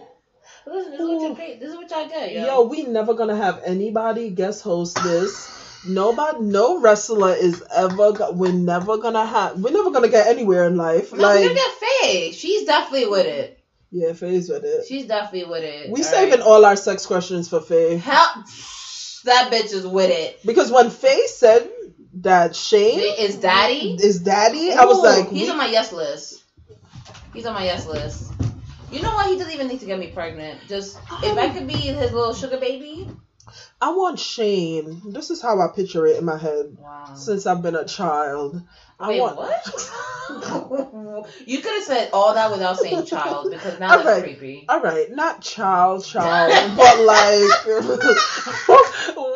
Listen, this is what you pay. This is what y'all get, yo. Yo, we never gonna have anybody guest host this. Nobody, no wrestler is ever. Go- we're never gonna have. We're never gonna get anywhere in life. No, like, we get Faye. She's definitely with it. yeah, Faye's with it. She's definitely with it. We all saving right? all our sex questions for Faye Hell, that bitch is with it. because when Faye said that Shane Is daddy? is daddy, I was like, he's we- on my yes list. He's on my yes list. You know what? He doesn't even need to get me pregnant. Just if I um, could be his little sugar baby. I want Shane. This is how I picture it in my head Wow. since I've been a child. I Wait, want what? you could have said all that without saying child because now that's Okay. creepy. All right, not child, child, but like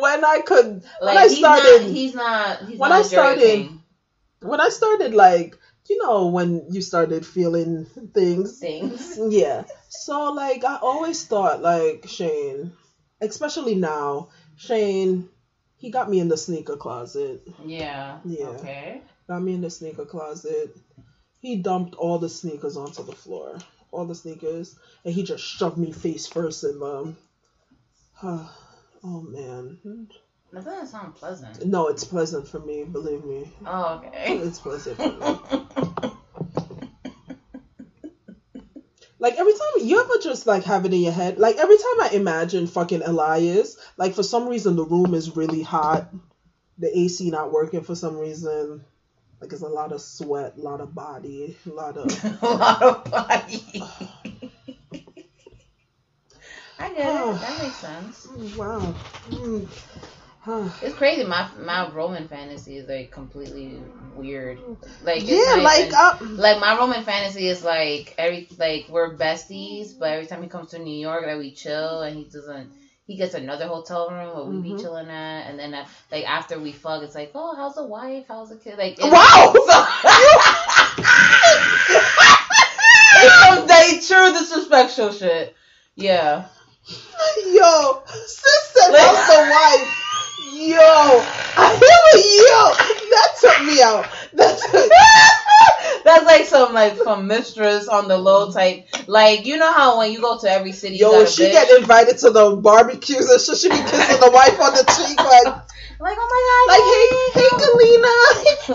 when I could when I he's started not. He's not. He's when not I started- when I started like you know when you started feeling things. things. Yeah. So like I always thought like Shane, especially now, Shane, he got me in the sneaker closet. Yeah. Yeah. Okay. Got me in the sneaker closet. He dumped all the sneakers onto the floor. All the sneakers. And he just shoved me face first in them. oh man. That doesn't sound pleasant. No, it's pleasant for me, believe me. Oh, okay. It's pleasant for me. Like every time you ever just like have it in your head, like every time I imagine fucking Elias, like for some reason the room is really hot, the AC not working for some reason, like it's a lot of sweat, a lot of body, a lot of a lot of body. I get it. That makes sense. wow. Mm. Huh. It's crazy. My my Roman fantasy is like completely weird. Like it's Yeah, like even- uh, like my Roman fantasy is like every like we're besties, but every time he comes to New York, like we chill, and he doesn't. He gets another hotel room where we be Mhm. chilling at, and then uh, like after we fuck, it's like, oh, how's the wife? How's the kid? Like, Wow! it's some day true disrespectful shit. Yeah. Yo, sister, how's the wife? Yo, I a yo. That took me out. That took, That's like some like from mistress on the low type. Like you know how when you go to every city, Yo, a she bitch? get invited to the barbecues and she should be kissing the wife on the cheek like, like oh my god! like hey, hey, Galina,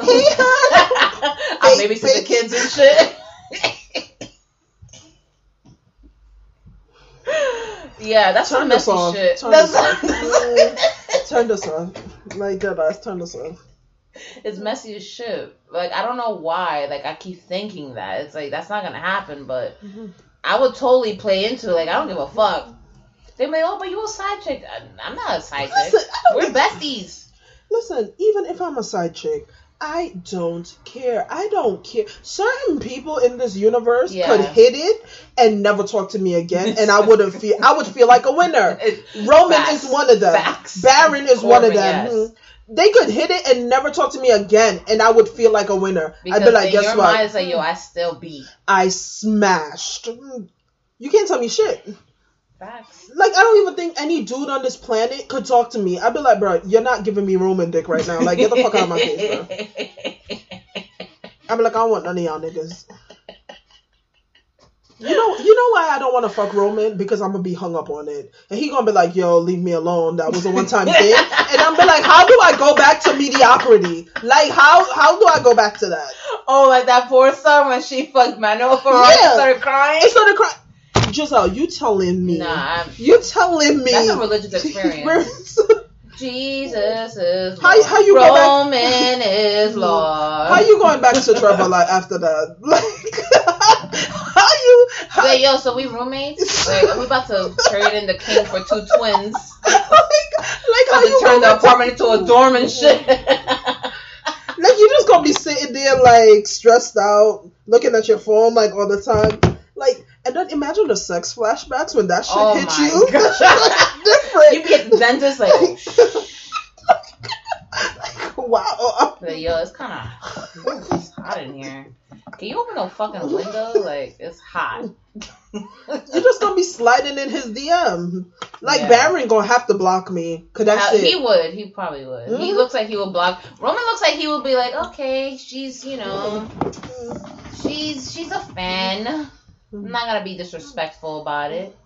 hey, hon. I babysit the kids and shit. Yeah, that's Turn messy off. shit. Turn That's this off. Turn this off. Like that ass. Turn us off. it's messy as shit. Like I don't know why. Like I keep thinking that it's like that's not gonna happen, but Mm-hmm. I would totally play into it. like I don't give a fuck. They be like, oh, but you a side chick. I'm not a side chick. Listen, I We're besties. Listen, even if I'm a side chick, I don't care. I don't care. Certain people in this universe Yeah. could hit it and never talk to me again, and I wouldn't feel. I would feel like a winner. Roman facts. is one of them. Facts. Baron is one of them. yes. Mhm. They could hit it and never talk to me again, and I would feel like a winner. Because I'd be like, in guess your what? mind, it's like, yo, I still beat. I smashed. Mm. You can't tell me shit. Facts. Like I don't even think any dude on this planet could talk to me. I'd be like, bro, you're not giving me Roman dick right now. Like get the fuck out of my face, bro. I'm like, I don't want none of y'all niggas. You know, you know why I don't want to fuck Roman because I'm gonna be hung up on it, and he gonna be like, "Yo, leave me alone. That was a one time thing." And I'm be like, "How do I go back to mediocrity? Like, how how do I go back to that?" Oh, like that poor son when she fucked Manuel Ferrari Yeah. started crying. It's not a cry. Giselle, you telling me? Nah, I'm, You telling me? that's a religious experience. Jesus is How- Lord. how you go back- Roman is Lord. How you going back to Trevor like after that? Like, how you? How, Wait, yo, so we roommates? Like, we about to trade in the king for two twins. like, like how you turn the to- apartment into a dorm and shit. Like you just gonna be sitting there like stressed out, looking at your phone like all the time. Like and then imagine the sex flashbacks when that shit Oh hit my you. Different. you be at the dentist like, oh, shit. wow. Like, yo, it's kind of it's hot in here. Can you open a fucking window? Like, it's hot. You're just gonna be sliding in his DM. Like Yeah. Baron gonna have to block me. Cause that's How- it. he would. He probably would. He Mhm. looks like he would block. Roman looks like he would be like, okay, she's you know, she's she's a fan. I'm not gonna be disrespectful about it.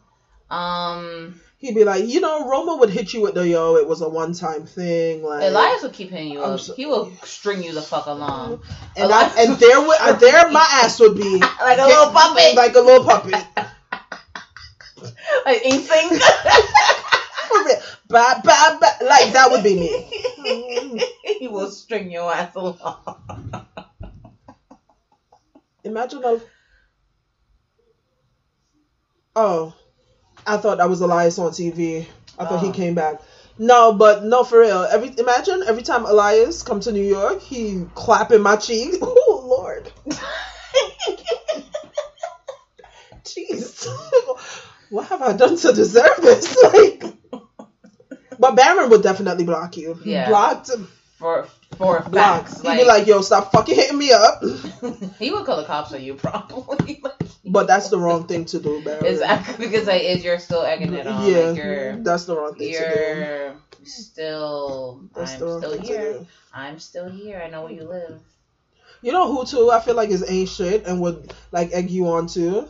Um, He'd be like, you know, Roma would hit you with the yo, it was a one time thing. Like Elias would keep hitting you up. so- he will string you the fuck along. and I, and there would uh, there my ass would be Like a little puppet. like a little puppet. Like NSYNC. For real. Ba, ba, ba. Like that would be me. he will string your ass along. Imagine a. Oh, I thought that was Elias on TV. I thought he Oh. came back. No, but no, for real. Every imagine every time Elias come to New York, he clapping my cheek. Oh Lord, jeez, what have I done to deserve this? Like, but Baron would definitely block you. Yeah. Blocked, For for blocked. facts. He'd be like, "Yo, stop fucking hitting me up." he would call the cops on you probably. But that's the wrong thing to do, exactly because like is you're still egging it on. Yeah, Like you're that's the wrong thing to do. you're still That's I'm still here. I'm still here. I know where you live. You know who too? I feel like is ain't shit and would like egg you on too.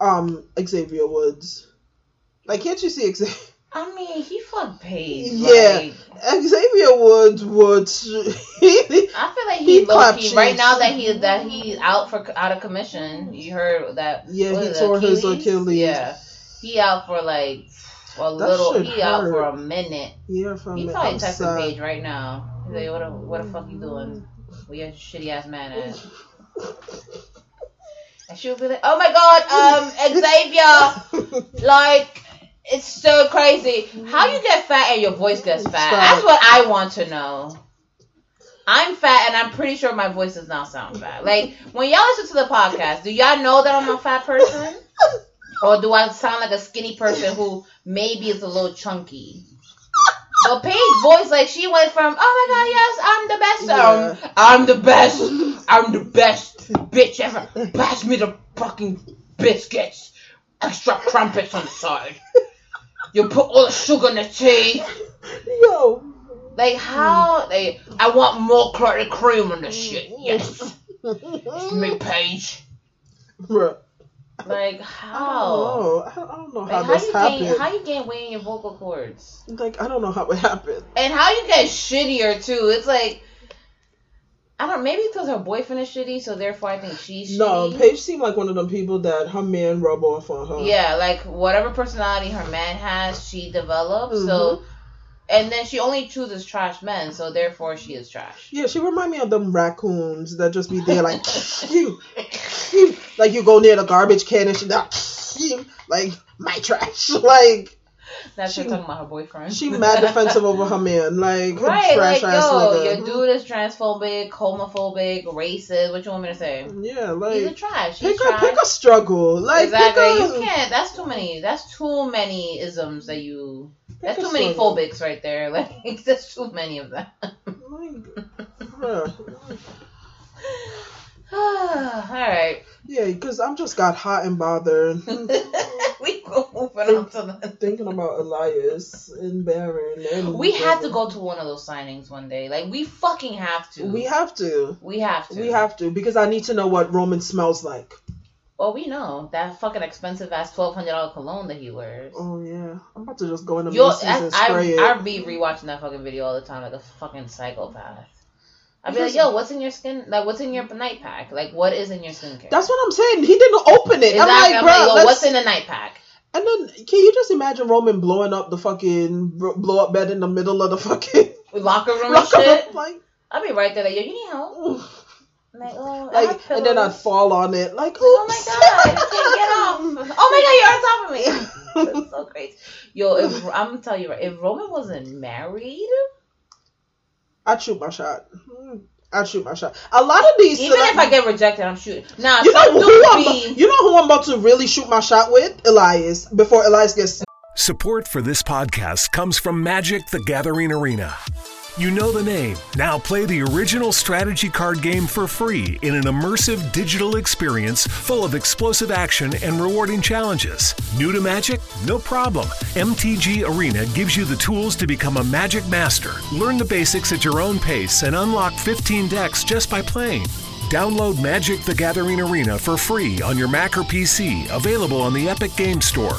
Um, Xavier Woods. Like, can't you see Xavier? I mean, he fucked Paige. Yeah. Like, Xavier Woods would. he, I feel like He he, low key right now that he that he's out for out of commission. You heard that? Yeah, he it, tore his Achilles. Yeah, he out for like a That little. He out for a minute. yeah, from He it. probably texting. Paige right now. He's like, what the, what the fuck you doing? Where your shitty ass man at? And she'll be like, oh my god, um, Xavier, like, it's so crazy. How you get fat and your voice gets fat? That's what I want to know. I'm fat and I'm pretty sure my voice does not sound fat. Like, when y'all listen to the podcast, do y'all know that I'm a fat person? Or do I sound like a skinny person who maybe is a little chunky? But Paige's voice, like she went from, oh my god, yes, I'm the best. Um, I'm the best. I'm the best bitch ever. Pass me the fucking biscuits. Extra crumpets on the side. You put all the sugar in the tea. Yo. Like how? they? I want more clotted cream on this shit. Mm-hmm. Yes, it's me, Paige. Bruh. Like I how? don't know. I don't, I know Like how how this you happened. gain? How you gain weight in your vocal cords? Like, I don't know how it happened. And how you get shittier too? It's like I don't. Maybe because her boyfriend is shitty, so therefore I think she's No, shitty. Paige seemed like one of them people that her man rub off on her. Yeah, like whatever personality her man has, she develops. Mm-hmm. So, and then she only chooses trash men, so therefore she is trash. Yeah, she remind me of them raccoons that just be there like you, you, like you go near the garbage can and she like, like my trash. Like That's She- talking about her boyfriend. she mad defensive over her man. Like Right, trash like ass yo, nigga. your dude is transphobic, homophobic, racist. What you want me to say? Yeah, He's a like trash. He's pick a trash. pick a struggle. Like exactly. pick a, You can't. That's too many. That's too many isms that you. That's too many struggle. phobics right there. Like that's too many of them. Huh. All right. Yeah, because I'm just got hot and bothered hmm. we go moving on to the. thinking about Elias and Baron. And We have to go to one of those signings one day. Like we fucking have to. We have to. We have to. We have to because I need to know what Roman smells like. Well, we know that fucking expensive ass twelve hundred dollar cologne that he wears. Oh yeah, I'm about to just go in the Macy's I, and spray I, it. I be rewatching that fucking video all the time like a fucking psychopath. I'd be like, yo, what's in your skin? Like, what's in your night pack? Like, what is in your skincare? That's what I'm saying. He didn't open it. exactly. I'm like, I'm bro, like, yo, what's in the night pack? And then, can you just imagine Roman blowing up the fucking blow up bed in the middle of the fucking Locker room locker room? Like, I'd be right there like, yo, you need help? Like, oh, like, and then I'd fall on it. Like, Oh my oops. god, I can't get off. Oh my god, you're on top of me. That's so crazy. Yo, if I'm gonna tell you right, if Roman wasn't married, I'd shoot my shot. Hmm. I'd shoot my shot. A lot of these, even if I get rejected, I'm shooting. Now, you know who I'm, be- you know who I'm about to really shoot my shot with? Elias. Before Elias gets Support for this podcast comes from Magic the Gathering Arena. You know the name. Now play the original strategy card game for free in an immersive digital experience full of explosive action and rewarding challenges. New to Magic? No problem. MTG Arena gives you the tools to become a Magic Master. Learn the basics at your own pace and unlock 15 decks just by playing. Download Magic the Gathering Arena for free on your Mac or PC, available on the Epic Game Store.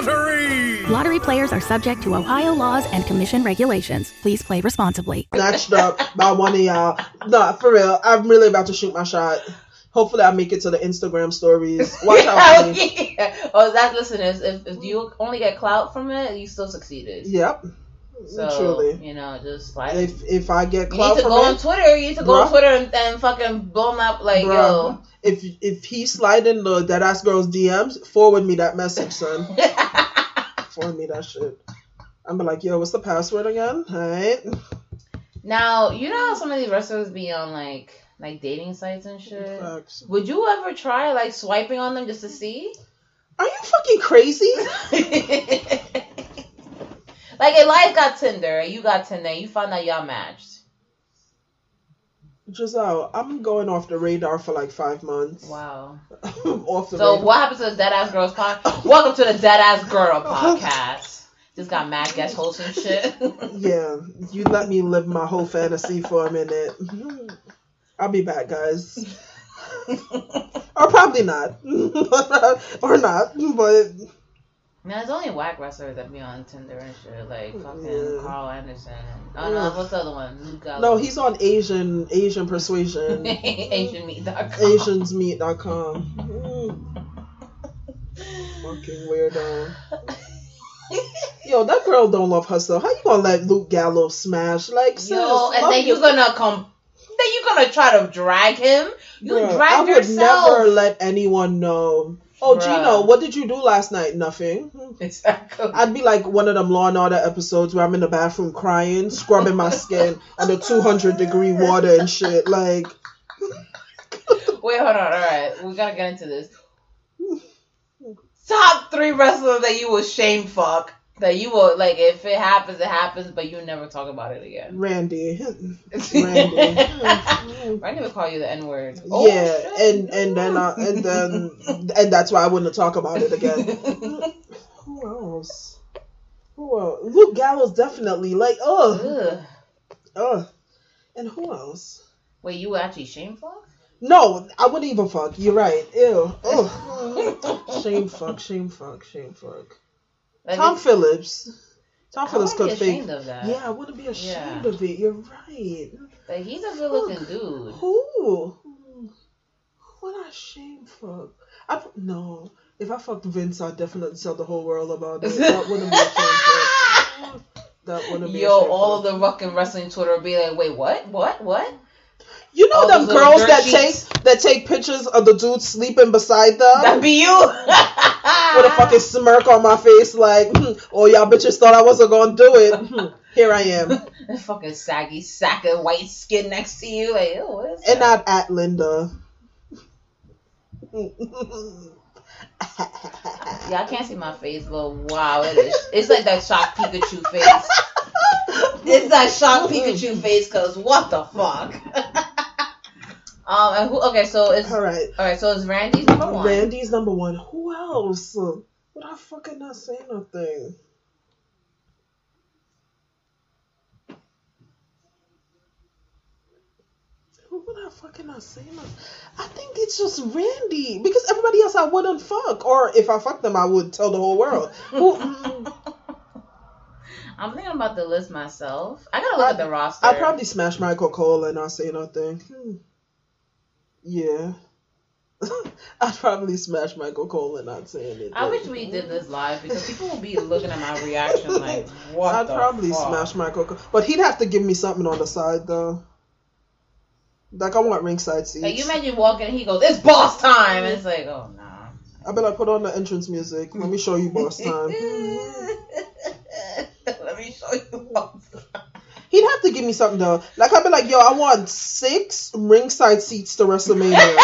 Lottery. Lottery players are subject to Ohio laws and commission regulations. Please play responsibly. snatched up by one of y'all. No, for real. I'm really about to shoot my shot. Hopefully, I make it to the Instagram stories. Watch out for yeah. Oh, that listeners, if, if you only get clout from it, you still succeeded. Yep. So Truly. you know, just like If if I get you need to go it, on Twitter. You need to go on Bruh. Twitter and, and fucking blow them up like bruh, yo. if if he slide in the dead ass girl's DMs, forward me that message, son. forward me that shit. I'm be like, yo, what's the password again? Alright. Now you know how some of these wrestlers be on like like dating sites and shit. Facts. Would you ever try like swiping on them just to see? Are you fucking crazy? Like Elias got Tinder, you got Tinder, you found out y'all matched. Giselle, I'm going off the radar for like five months. Wow. off the So radar. what happened to the Deadass Girls podcast? Welcome to the Deadass Girl podcast. Just got mad guest hosts and shit. Yeah, you let me live my whole fantasy for a minute. I'll be back, guys. or probably not. or not, but Man, there's only whack wrestlers that be on Tinder and shit, like fucking Yeah. Karl Anderson. And, oh no, what's the other one? Luke no, he's on Asian Asian persuasion. AsianMeat.com. Asiansmeat.com. Mm. Fucking weirdo. Yo, that girl don't love herself. How you gonna let Luke Gallows smash? Like, sis, Yo, and then you're gonna come. Then you're gonna try to drag him. You Bruh, drag I would never let anyone know. Oh, Bruh. Gino, what did you do last night? Nothing. Exactly. I'd be like one of them Law and Order episodes where I'm in the bathroom crying, scrubbing my skin under 200 degree water and shit. Like, Wait, hold on. All right, we gotta get into this. Top three wrestlers that you will shame fuck. That you will like if it happens, it happens, but you never talk about it again. Randy. Randy. Randy would call you the N word. yeah, and and then uh, and then and that's why I wouldn't talk about it again. Who else? Who else? Luke Gallows definitely like oh, Ugh. ugh. And who else? Wait, you would actually shame fuck? No, I wouldn't even fuck. You're right. Ew. Ugh. shame fuck. Shame fuck. Shame fuck. Like, Tom Phillips. Tom I Phillips could be fake. ashamed of that. Yeah, I wouldn't be ashamed Yeah. of it. You're right. Like he's a good looking dude. Who? What I shame fuck? I no. If I fucked Vince, I'd definitely tell the whole world about it. That wouldn't be a shame fuck. That wouldn't be Yo, all fuck. the fucking wrestling Twitter would be like, wait, what? What? What? You know all them girls that sheets. take that take pictures of the dude sleeping beside them. That'd be you. with a fucking smirk on my face, like, oh y'all bitches thought I wasn't gonna do it. Hmm, Here I am, A fucking saggy sack of white skin next to you. Like, oh, what is and that? not at Linda. Yeah, I can't see my face, but wow, it is. It's like that shocked Pikachu face. It's that shocked Pikachu face, cause what the fuck? Um, and who? Okay, so it's All right, all right. So it's Randy's number one. Randy's number one. Who else? Would I fucking not say nothing? Who would I fucking not say nothing? I think it's just Randy because everybody else I wouldn't fuck, or if I fuck them, I would tell the whole world. Who, I'm thinking about the list myself. I gotta look at the roster. I'd probably smash Michael Cole and not say nothing. Hmm. Yeah. I'd probably smash Michael Cole and not say anything. I wish we did this live because people will be looking at my reaction like, what I'd probably fuck? smash Michael Cole. But he'd have to give me something on the side, though. Like, I want ringside seats. Like you imagine walking and he goes, "It's boss time," and it's like, oh nah. I bet I put on the entrance music. Let me show you boss time. Let me show you boss time. He'd have to give me something, though. Like, I'd be like, yo, I want six ringside seats to WrestleMania.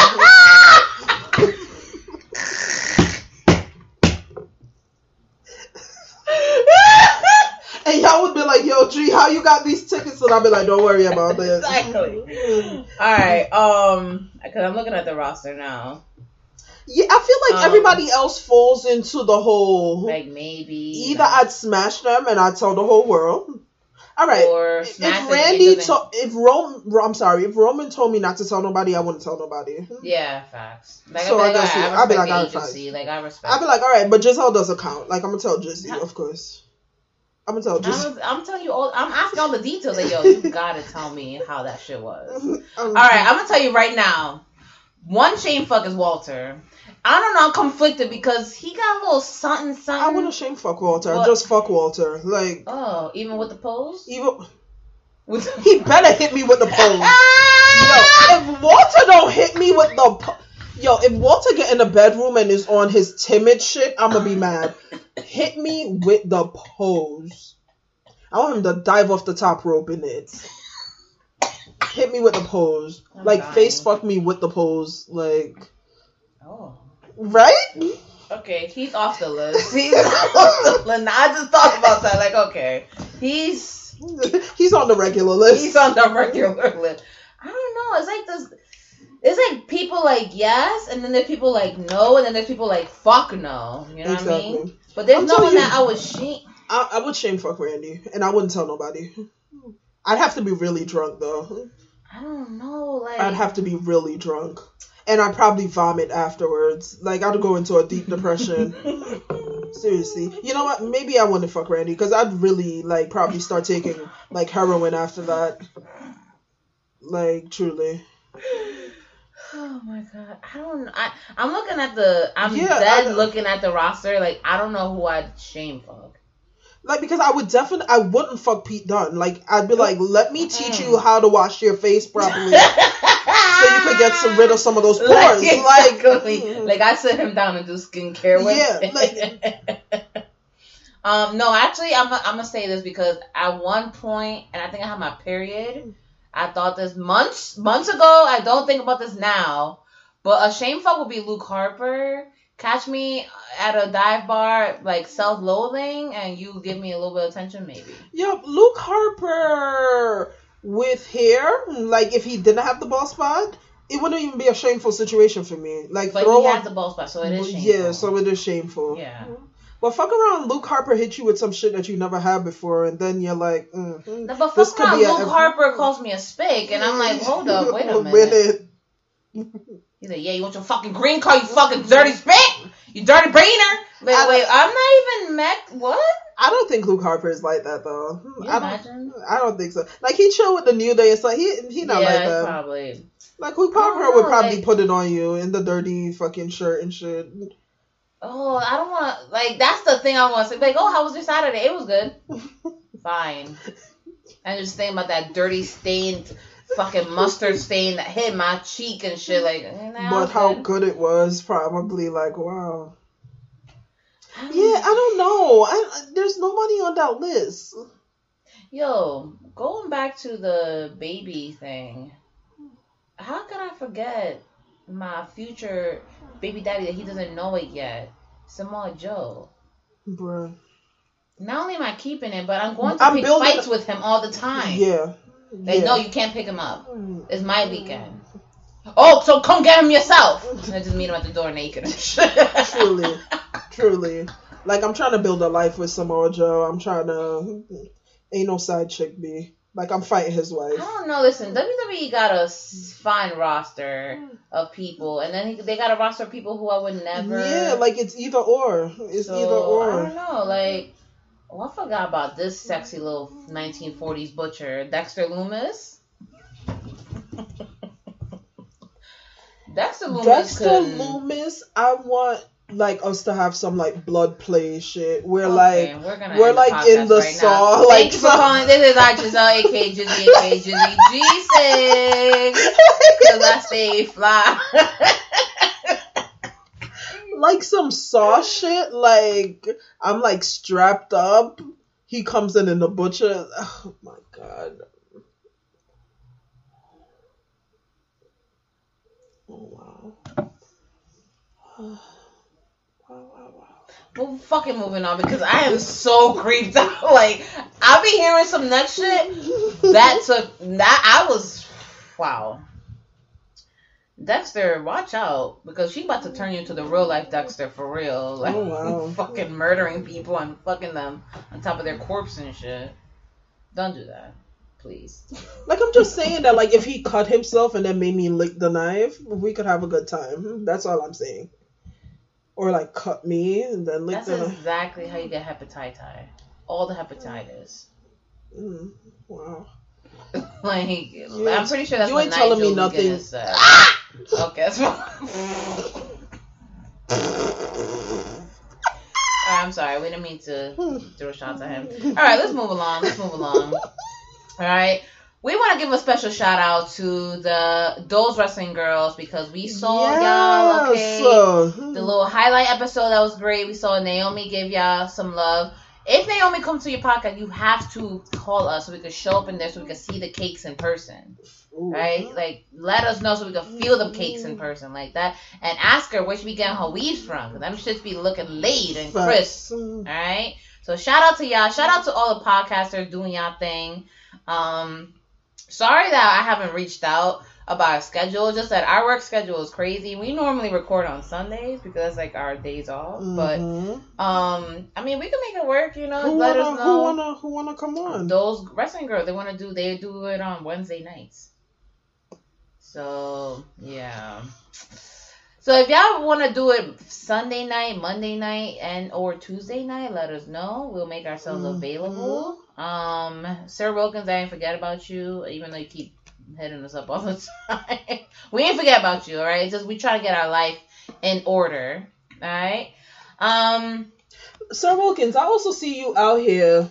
and y'all would be like, yo, G, how you got these tickets? And I'd be like, don't worry about this. Exactly. All right. Um, because I'm looking at the roster now. Yeah, I feel like Um, everybody else falls into the whole. Like maybe Either I'd smash them and I'd tell the whole world. All right. Or if Randy, it doesn't- to, if Rome, I'm sorry, if Roman told me not to tell nobody, I wouldn't tell nobody. Yeah, facts. Like, So I, be like, guess all right, you- I I'd be like, the all right, agency. Like I respect. I'd be like, all right, but Giselle doesn't count. Like I'm gonna tell Jizzy, of course. I'm gonna tell Jizzy. I'm, I'm telling you all. I'm asking all the details. Like, yo, you gotta tell me how that shit was. Um, All right, I'm gonna tell you right now. One shame fuck is Walter. I don't know. I'm conflicted because he got a little something, something. I wouldn't shame fuck Walter. Just fuck Walter. Like Oh, even with the pose. even he better hit me with the pole. Yo, if Walter don't hit me with the po- yo, if Walter get in the bedroom and is on his timid shit, I'm gonna be mad. Hit me with the pose. I want him to dive off the top rope in it. Hit me with the pose. I'm like dying. face fuck me with the pose. Like Oh. Right? Okay, he's off the list. He's off the list. I just thought about that. Like, okay, he's He's on the regular list. he's on the regular list. I don't know. It's like this. It's like people like yes, and then there's people like no, and then there's people like fuck no. You know what I mean? But there's I'm no one you- that I would shame. I, I would shame fuck Randy, and I wouldn't tell nobody. I'd have to be really drunk though. I don't know. Like I'd have to be really drunk, and I'd probably vomit afterwards. Like I'd go into a deep depression. Seriously, you know what? Maybe I wouldn't fuck Randy because I'd really like probably start taking like heroin after that. Like truly, Oh my god, I don't. I I'm looking at the. I'm Yeah, dead looking at the roster. Like I don't know who I'd shame fuck. like because I would definitely I wouldn't fuck Pete Dunne. Like I'd be like, let me teach you mm. how to wash your face properly, so you could get some rid of some of those pores. Like, Like, exactly. like I sit him down and do skincare with. Yeah, like- um, no, actually, I'm I'm gonna say this because at one point, and I think I had my period. I thought this months months ago. I don't think about this now, but a shame fuck would be Luke Harper catch me at a dive bar, like self-loathing, and you give me a little bit of attention, maybe. Yep, Luke Harper with hair, like if he didn't have the ball spot, it wouldn't even be a shameful situation for me. Like But throw he on, has the ball spot, so it is shameful. yeah, so it is shameful. Yeah. But fuck around, Luke Harper hit you with some shit that you never had before, and then you're like, mm, No, but this fuck could around, be a- Luke Harper calls me a spick, and I'm like, hold up, wait a minute. He's like, yeah, you want your fucking green card, you fucking dirty spick, you dirty brainer. I- wait, I'm not even mech. What? I don't think Luke Harper is like that though. You I imagine? don't. I don't think so. Like he chill with the New Day. It's like he he not yeah, like that. probably. Like Luke Harper don't would probably like- put it on you in the dirty fucking shirt and shit. Oh, I don't want to. Like, that's the thing I want to say. Like, oh, how was your Saturday? It was good. Fine. I'm just think about that dirty stained, fucking mustard stain that hit my cheek and shit. Like, eh, nah, but how good it was, probably like wow. Yeah, I don't know. I, there's nobody on that list. Yo, going back to the baby thing, how could I forget my future baby daddy that he doesn't know it yet? Samoa Joe. Bruh. Not only am I keeping it, but I'm going to I'm pick fights with him all the time. Yeah. Like, yeah. no, you can't pick him up. Mm. It's my weekend. Oh, so come get him yourself. I just meet him at the door naked truly, truly. Like I'm trying to build a life with Samoa Joe. I'm trying to. Ain't no side chick be. Like I'm fighting his wife. I don't know. Listen, WWE got a fine roster of people, and then he, they got a roster of people who I would never. Yeah, like it's either or. It's So, either or. I don't know. Like, oh, I forgot about this sexy little 1940s butcher, Dexter Lumis. Dexter Lumis Dexter could. Lumis, I want like us to have some like blood play shit. We're Okay, like we're, we're like podcast in the right now. saw. Thank Like you for calling. This is our Giselle, aka Jizzy, aka Jizzy G6. Because I stay fly. like some saw shit. Like I'm like strapped up. He comes in in the butcher. Oh my god. Oh wow. Well, fucking moving on because I am so creeped out. Like I'll be hearing some nut shit that took that I was wow. Dexter, watch out because she about to turn you into the real life Dexter for real. Oh, like Oh, wow. fucking murdering people and fucking them on top of their corpse and shit. Don't do that, please. Like I'm just saying that like if he cut himself and then made me lick the knife, we could have a good time. That's all I'm saying. Or like cut me and then lick That's the exactly how you get hepatitis. All the hepatitis. Mm, wow. Like You I'm pretty sure that's you ain't telling me Nigel nothing. McGuinness said. okay, that's. Alright, I'm sorry. We didn't mean to throw shots at him. All right, let's move along. Let's move along. All right. We want to give a special shout out to the those wrestling girls because we saw y'all. Okay, Yes. the little highlight episode that was great. We saw Naomi give y'all some love. If Naomi comes to your podcast, you have to call us so we can show up in there so we can see the cakes in person. Right? Like, let us know so we can feel the cakes in person like that. And ask her where she be getting her weaves from. Because them shits be looking laid and crisp. Alright? So shout out to y'all. Shout out to all the podcasters doing y'all thing. Um, sorry that I haven't reached out about a schedule. Just that our work schedule is crazy. We normally record on Sundays because that's like our days off. But Mhm. um, I mean, we can make it work. You know, who let wanna, us know. who wanna who wanna come on? Those wrestling girls, they want to do. They do it on Wednesday nights. So yeah. So if y'all want to do it Sunday night, Monday night, and or Tuesday night, let us know. We'll make ourselves Mm-hmm. available. Um, Sir Wilkins, I ain't forget about you, even though you keep hitting us up all the time. we ain't forget about you, all right? It's just we try to get our life in order, all right? Um, Sir Wilkins, I also see you out here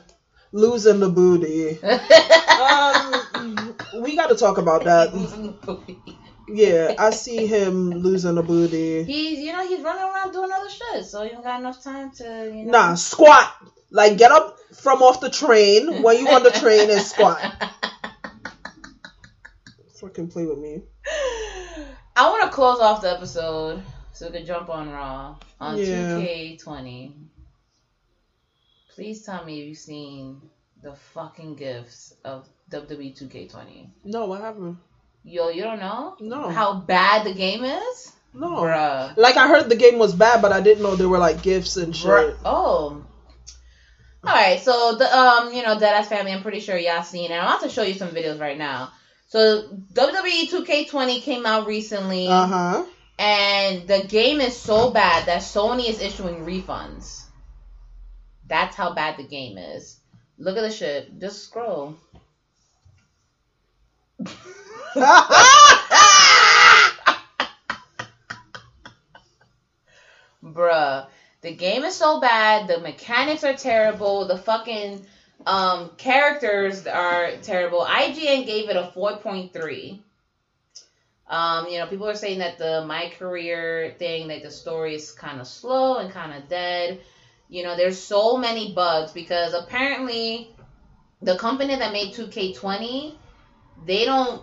losing the booty. um, we got to talk about that. Yeah, I see him losing the booty. he's you know he's running around doing other shit, so you don't got enough time to you know. Nah, squat. Like get up from off the train when you on the train and squat. Fucking play with me. I want to close off the episode So we can jump on Raw on Yeah. 2K20. Please tell me you've seen the fucking gifts of WWE 2K20. No, I haven't. Yo, you don't know? No. How bad the game is? No. Bruh. Like I heard the game was bad, but I didn't know there were like gifts and shit. Bruh. Oh. All right, so the um, you know, Deadass family. I'm pretty sure y'all seen, and I'm about to show you some videos right now. So WWE 2K20 came out recently, Uh huh. and the game is so bad that Sony is issuing refunds. That's how bad the game is. Look at the shit. Just scroll. Bruh. The game is so bad. The mechanics are terrible. The fucking um, characters are terrible. IGN gave it a 4.3. Um, you know, people are saying that the my career thing, that the story is kind of slow and kind of dead. You know, there's so many bugs because apparently the company that made 2K20, they don't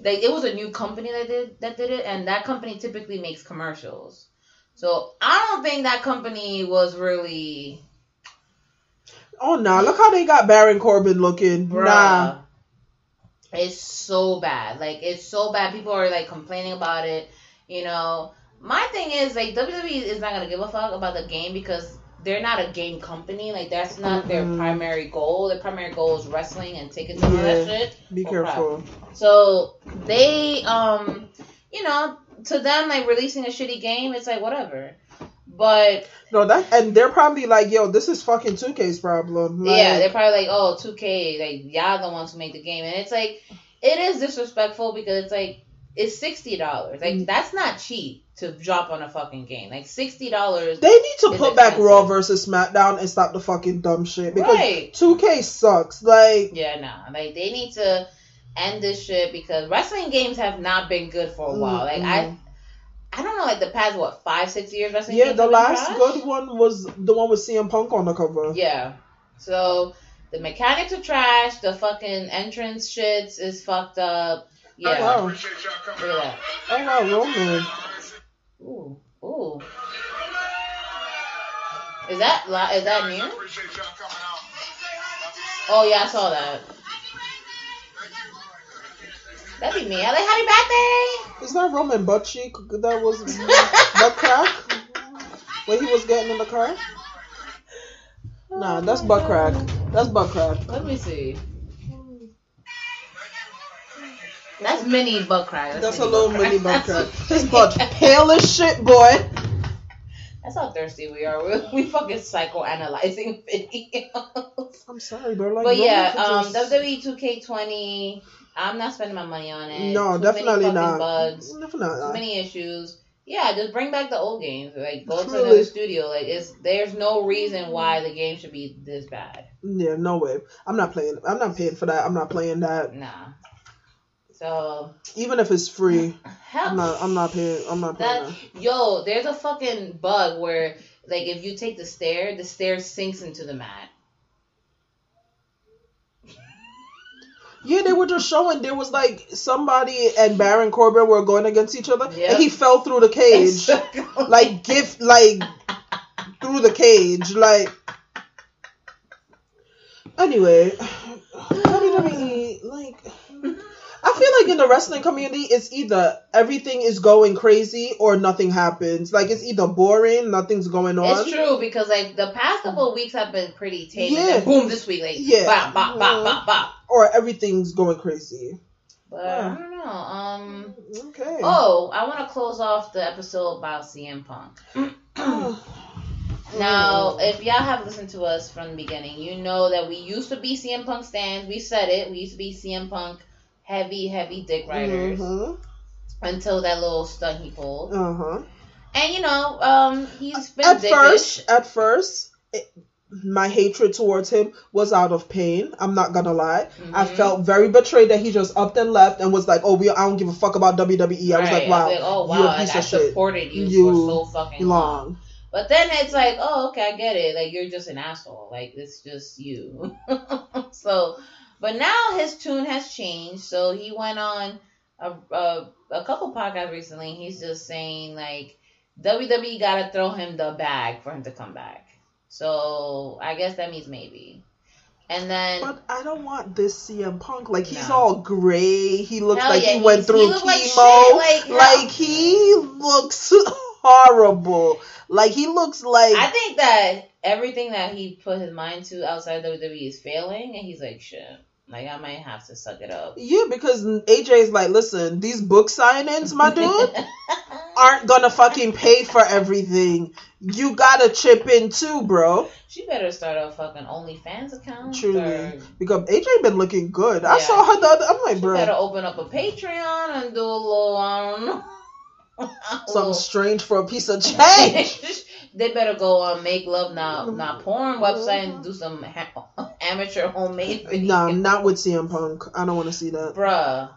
they it was a new company that did that did it and that company typically makes commercials. So, I don't think that company was really Oh nah, look how they got Baron Corbin looking. Bruh. Nah. It's so bad. Like it's so bad. People are like complaining about it. You know, my thing is like WWE is not gonna give a fuck about the game because they're not a game company. Like that's not their Mm-mm. primary goal. Their primary goal is wrestling and tickets and all that Yeah. shit. Be Oh, crap. careful. So they, um, you know, to them like releasing a shitty game, it's like whatever. But No, that and they're probably like, yo, this is fucking 2K's problem. Like, yeah, they're probably like, oh, 2K, like y'all the ones who make the game, and it's like, it is disrespectful because it's like, it's sixty dollars. Mm. Like that's not cheap to drop on a fucking game. Like sixty dollars. They need to put back Raw versus SmackDown and stop the fucking dumb shit because Right. 2K sucks. Like, Yeah, nah. Like they need to end this shit because wrestling games have not been good for a while. Like I, I don't know, like the past what five, six years wrestling. yeah, the last good one was the one with CM Punk on the cover. Yeah. So the mechanics are trash. The fucking entrance shits is fucked up. Yeah. Oh, wow. Look at that. Oh wow, Roman. Ooh. Ooh. Is that li- is that new? Oh yeah, I saw that. That'd be me. I like happy birthday. Is that Roman butt cheek that was butt crack when he was getting in the car? Nah, that's butt crack. That's butt crack. Let me see. That's mini butt crack. That's a mini little mini butt That's- crack. His butt pale as shit, boy. That's how thirsty we are. We, we fucking psychoanalyzing videos. I'm sorry, bro. Like, but yeah, um, just- WWE 2K20. I'm not spending my money on it. No, Too definitely not. Bugs. Definitely Too not. many issues. Yeah, just bring back the old games. Like go to Truly. another studio. Like it's there's no reason why the game should be this bad. Yeah, no way. I'm not playing. I'm not paying for that. I'm not playing that. Nah. So Even if it's free, I'm not. I'm not paying. I'm not paying that that. yo, there's a fucking bug where like if you take the stair, the stair sinks into the mat. Yeah, they were just showing there was like somebody and Baron Corbin were going against each other, Yep. and he fell through the cage, like gift, like through the cage, like. Anyway, I feel like in the wrestling community, it's either everything is going crazy or nothing happens. Like, it's either boring, nothing's going on. It's true because like the past couple of weeks have been pretty tame. and Yeah. then boom, this week like Yeah. bop bop bop bop bop. Or everything's going crazy. But I don't know. Um. Okay. Oh, I want to close off the episode about CM Punk. Now, if y'all have listened to us from the beginning, you know that we used to be CM Punk stands. We said it. We used to be CM Punk heavy, heavy dick riders Mhm. until that little stunt he pulled. Uh huh. And you know, um, he's been At dickish. first, at first, it, my hatred towards him was out of pain. I'm not gonna lie. I Mhm. felt very betrayed that he just upped and left and was like, "Oh, we, I don't give a fuck about WWE." I was like, "Wow, was like, oh wow, you're a like, piece I of shit. supported you, You for so fucking long. long." But then it's like, oh, okay, I get it. Like you're just an asshole. Like it's just you. so, but now his tune has changed. So he went on a, a a couple podcasts recently. He's just saying like WWE got to throw him the bag for him to come back. So I guess that means maybe. And then, But I don't want this CM Punk. Like he's No. all gray. He looks Hell like yeah, he went through he look like chemo. shit, like, like he looks horrible. Like he looks like I think that everything that he put his mind to outside of WWE is failing, and he's like, shit. Like I might have to suck it up. yeah, because AJ is like, listen, these book signings, my dude, aren't gonna fucking pay for everything. You gotta chip in too, bro. She better start a fucking OnlyFans account. Truly, or because AJ been looking good. I saw her the other. I'm like, She bro, better open up a Patreon and do a little, I don't know. something strange for a piece of change. they better go on Make Love Not Not Porn website and do some ha- amateur homemade videos. nah, not with CM Punk. I don't want to see that. Bruh.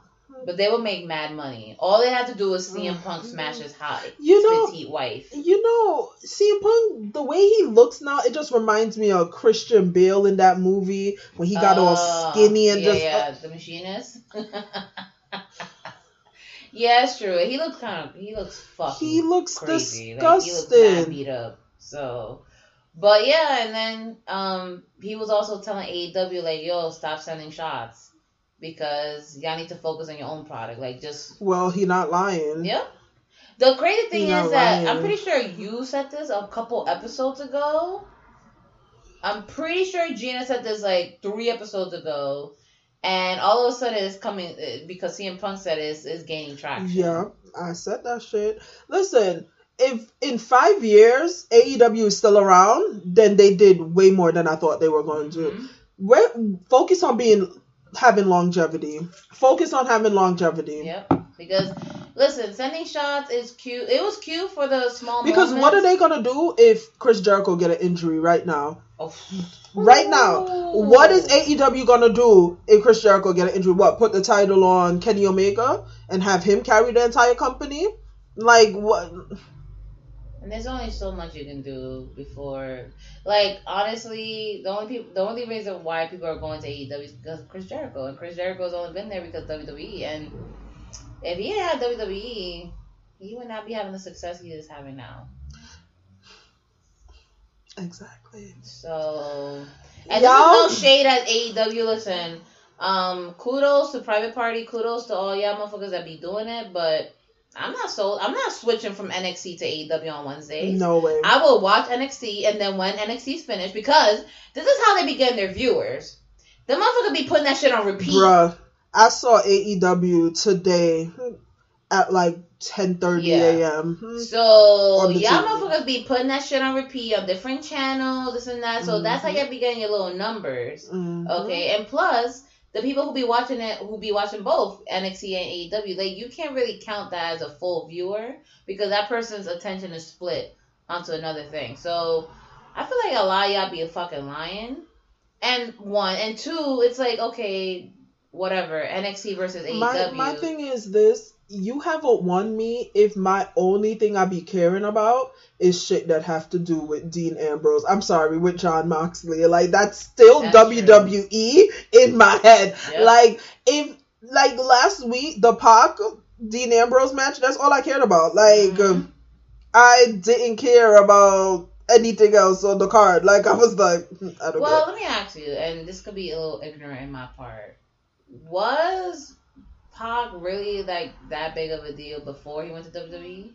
But they will make mad money. All they have to do is CM Punk smash his hot You know- petite wife. You know, CM Punk, the way he looks now, it just reminds me of Christian Bale in that movie when he got all Uh, skinny and yeah, just. yeah, the machinist. yeah, it's true. He looks kind of he looks fucking He looks crazy. Like, he looks beat up. So, but yeah, and then um he was also telling AEW like, yo, stop sending shots because y'all need to focus on your own product. Like just Well, he not lying. Yep. The crazy thing He is that lying. I'm pretty sure you said this a couple episodes ago. I'm pretty sure Gina said this like three episodes ago, and all of a sudden it's coming uh, because CM Punk said it's, it's gaining traction. Yeah, I said that shit. Listen, if in five years AEW is still around, then they did way more than I thought they were going to Mm-hmm. focus on being having longevity. Focus on having longevity. Yep. Because listen, sending shots is cute. It was cute for the small Because moments. what are they gonna do if Chris Jericho get an injury right now? Oh. Right now, what is AEW gonna do if Chris Jericho get an injury? What put the title on Kenny Omega and have him carry the entire company? Like what? And there's only so much you can do before, like honestly, the only people, the only reason why people are going to AEW is because of Chris Jericho, and Chris Jericho's only been there because of WWE. And if he didn't have WWE, he would not be having the success he is having now. Exactly. So, and Y'all- this is no shade at AEW. Listen, um, kudos to Private Party, kudos to all y'all motherfuckers that be doing it, but. I'm not so. I'm not switching from NXT to AEW on Wednesdays. No way. I will watch NXT and then when NXT's finished, because this is how they begin their viewers. The motherfucker be putting that shit on repeat. Bruh, I saw AEW today at like 10:30 Yeah. a.m. So y'all motherfuckers be putting that shit on repeat on different channels, this and that. So that's how Mhm. y'all be getting your little numbers. Mhm. Okay, and plus the people who be watching it, who be watching both NXT and AEW, like you can't really count that as a full viewer because that person's attention is split onto another thing. So I feel like a lot of y'all be a fucking lying. And one and two, it's like okay, whatever NXT versus E My my thing is this: you haven't won me if my only thing I be caring about is shit that have to do with Dean Ambrose. I'm sorry, with Jon Moxley. Like that's still That's WWE in my head. Yep. Like if like last week the Pac Dean Ambrose match, that's all I cared about. Like Mm-hmm. I didn't care about anything else on the card. Like I was like, hmm, I don't Well, care. let me ask you, and this could be a little ignorant in my part. Was Pac really like that big of a deal before he went to WWE?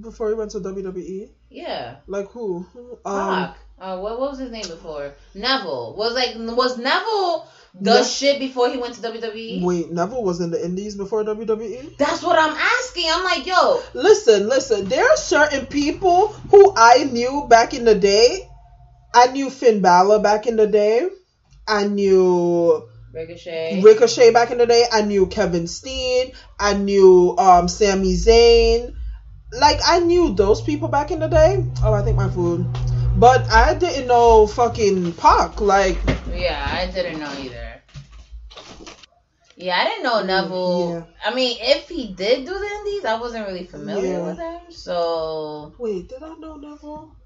Before he went to WWE, Yeah, like who? Um, uh, what, what was his name before? Neville was like was Neville the Ne- shit before he went to WWE? Wait, Neville was in the Indies before WWE? That's what I'm asking. I'm like, yo, Listen, listen, there are certain people who I knew back in the day. I knew Finn Balor back in the day. I knew Ricochet. Ricochet back in the day. I knew Kevin Steen. I knew um Sami Zayn. Like I knew those people back in the day. Oh, I think my food. But I didn't know fucking Pac. Like Yeah, I didn't know either. Yeah, I didn't know Neville. yeah. I mean, if he did do the Indies, I wasn't really familiar Yeah. with him. So wait, did I know Neville?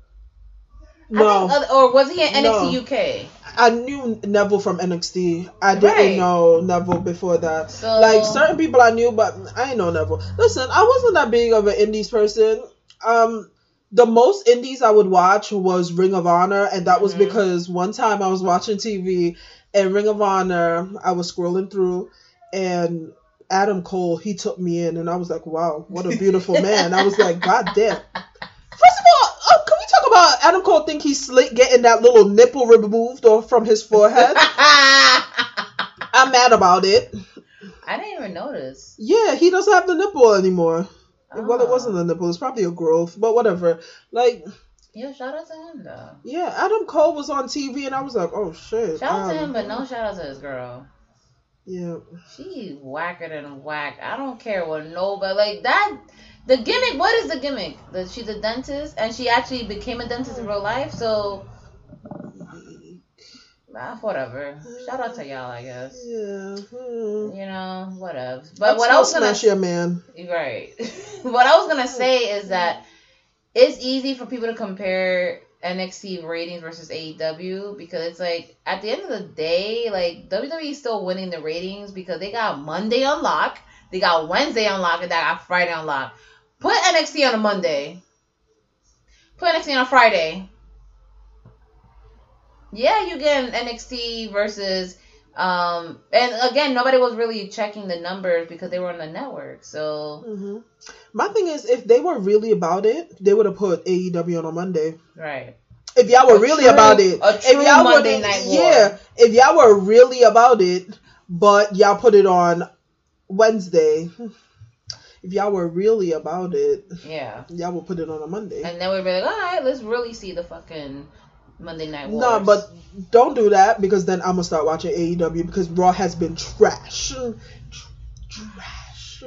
No. other, or was he in NXT No. UK? I knew Neville from NXT. I didn't Right. know Neville before that. So- like certain people I knew, but I didn't know Neville. Listen, I wasn't that big of an Indies person. Um, the most indies I would watch was Ring of Honor, and that was Mm-hmm. because one time I was watching TV and Ring of Honor, I was scrolling through, and Adam Cole he took me in, and I was like, wow, what a beautiful man. I was like, god damn. First of all, oh, can about Adam Cole think he's slick getting that little nipple removed off from his forehead? I'm mad about it. I didn't even notice. Yeah, he doesn't have the nipple anymore. Well, it Oh. wasn't a nipple. It's probably a growth, but whatever. Like, Yeah, shout out to him though. yeah, Adam Cole was on TV, and I was like, oh shit. Shout out to um, him, but no shout out to his girl. Yeah. She whacker than whack. I don't care what nobody like that. The gimmick. What is the gimmick? That she's a dentist and she actually became a dentist in real life. So, ah, whatever. Shout out to y'all, I guess. Yeah. hmm. You know, whatever. But But what I was gonna your man. Right. what I was gonna say is that it's easy for people to compare NXT ratings versus AEW because it's like at the end of the day, like WWE is still winning the ratings because they got Monday on lock, they got Wednesday on lock, and they got Friday on lock. Put NXT on a Monday. Put NXT on a Friday. Yeah, you get NXT versus um and again nobody was really checking the numbers because they were on the network. So hmm My thing is, if they were really about it, they would have put AEW on a Monday. right. If y'all were A really true- about it, a if y'all Monday were, Night War. yeah, if y'all were really about it, but y'all put it on Wednesday. If y'all were really about it, Yeah. y'all would put it on a Monday. And then we'd be like, all right, let's really see the fucking Monday Night Wars. No, but don't do that because then I'm gonna start watching AEW because Raw has been trash. Trash.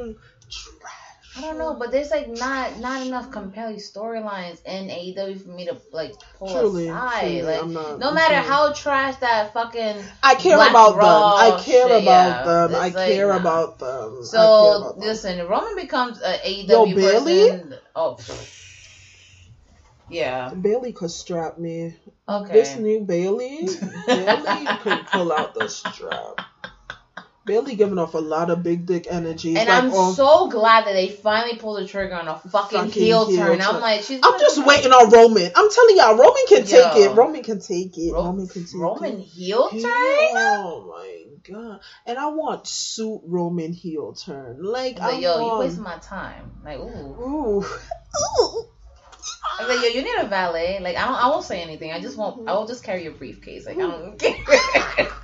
I don't know, but there's like not not enough compelling storylines in AEW for me to like pull Truly, aside. truly, like I'm not- no matter how trash that fucking I care about Raw them. I care shit, about yeah, them. I like, care nah. about them. I care So about them. listen, Roman becomes a AEW Yo, Bayley? person. Oh, yeah. Bayley could strap me. Okay. This new Bayley, Bayley could pull out the strap. Bayley giving off a lot of big dick energy. And like, I'm oh, so glad that they finally pulled the trigger on a fucking, Fucking heel, heel turn. turn. I'm like, she's. I'm just waiting on Roman. I'm telling y'all, Roman can take it. Roman can take it. Roman can take Roman it. heel turn. Oh my god! And I want suit Roman heel turn. Like, Like, yo, you wasting my time. Like, ooh. Ooh. I was like, yo, you need a valet. Like, I don't, I won't say anything. I just won't. I will just carry your briefcase. Like, I don't.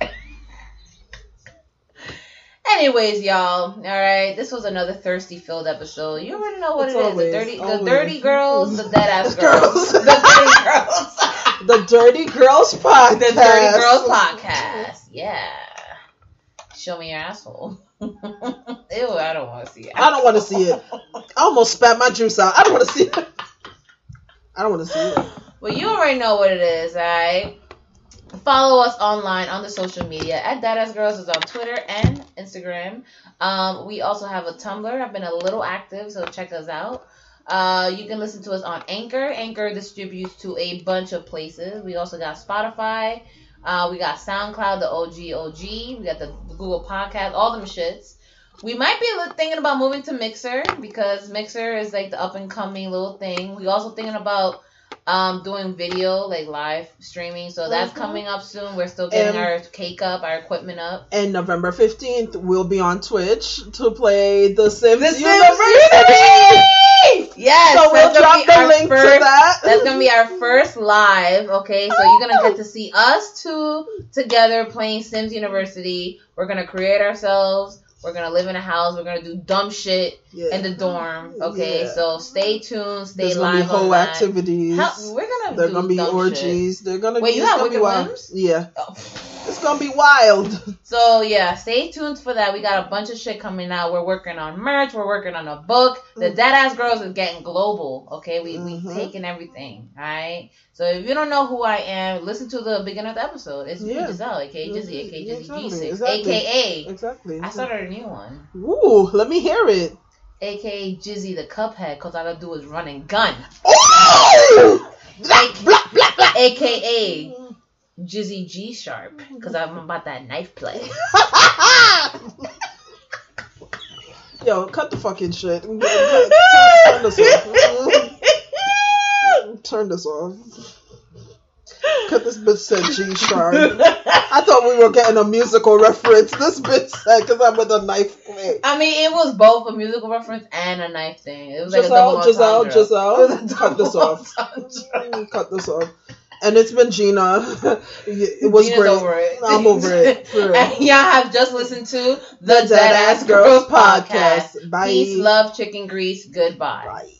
Anyways, y'all. All right, this was another thirsty filled episode. You already know what It's it is. always, the dirty, the always. dirty girls, the dead ass Girls. the dirty girls, The Dirty Girls podcast. the dirty girls podcast. Yeah. Show me your asshole. Ew, I don't want to see it. I don't want to see it. I almost spat my juice out. I don't want to see it. I don't want to see it. Well, you already know what it is, alright? Follow us online on the social media at Deadass Girls is on Twitter and Instagram. Um, we also have a Tumblr. I've been a little active, so check us out. Uh, you can listen to us on Anchor. Anchor distributes to a bunch of places. We also got Spotify. Uh, we got SoundCloud, the OG OG. We got the Google Podcast, all them shits. We might be thinking about moving to Mixer because Mixer is like the up and coming little thing. We also thinking about um doing video like live streaming, so that's Mhm. coming up soon. We're still getting And- our cake up, our equipment up. And November 15th, we'll be on Twitch to play The Sims, The Sims University. Yes, So we'll drop the our link to that. That's gonna be our first live. Okay, so you're gonna get to see us two together playing Sims University. We're gonna create ourselves. We're gonna live in a house. We're gonna do dumb shit Yeah. in the dorm. Okay, Yeah. so stay tuned. Stay There's gonna be whole online. activities. How- we're gonna They're gonna be orgies. shit. They're gonna Wait, be. you have Wicked wild. Yeah, Oh. It's gonna be wild. So yeah, stay tuned for that. We got a bunch of shit coming out. We're working on merch. We're working on a book. The Mm. Deadass Girls is getting global. Okay, we Mhm. we taking everything. All right. So if you don't know who I am, listen to the beginning of the episode. It's me, Giselle, aka Jizzy, aka Jizzy exactly, G6, exactly. aka Exactly. I started a new one, Ooh, let me hear it. aka Jizzy the Cuphead, cause all I do is run and gun, Oh! Like- aka Jizzy G Sharp, oh cause I'm about that knife play. Yo, cut the fucking shit. Turn this off. turn this off. Cause this bitch said G sharp. I thought we were getting a musical reference. This bitch said, "Cause I'm with a knife quick." I mean, it was both a musical reference and a knife thing. It was like Giselle, a double Giselle, entendre. Giselle, It was a cut this off. Cut this off. And it's been Gina. it was Gina's great. over it. I'm over it. And y'all have just listened to the, The Deadass Girls podcast. Bye. Peace, love, chicken grease. Goodbye. Bye.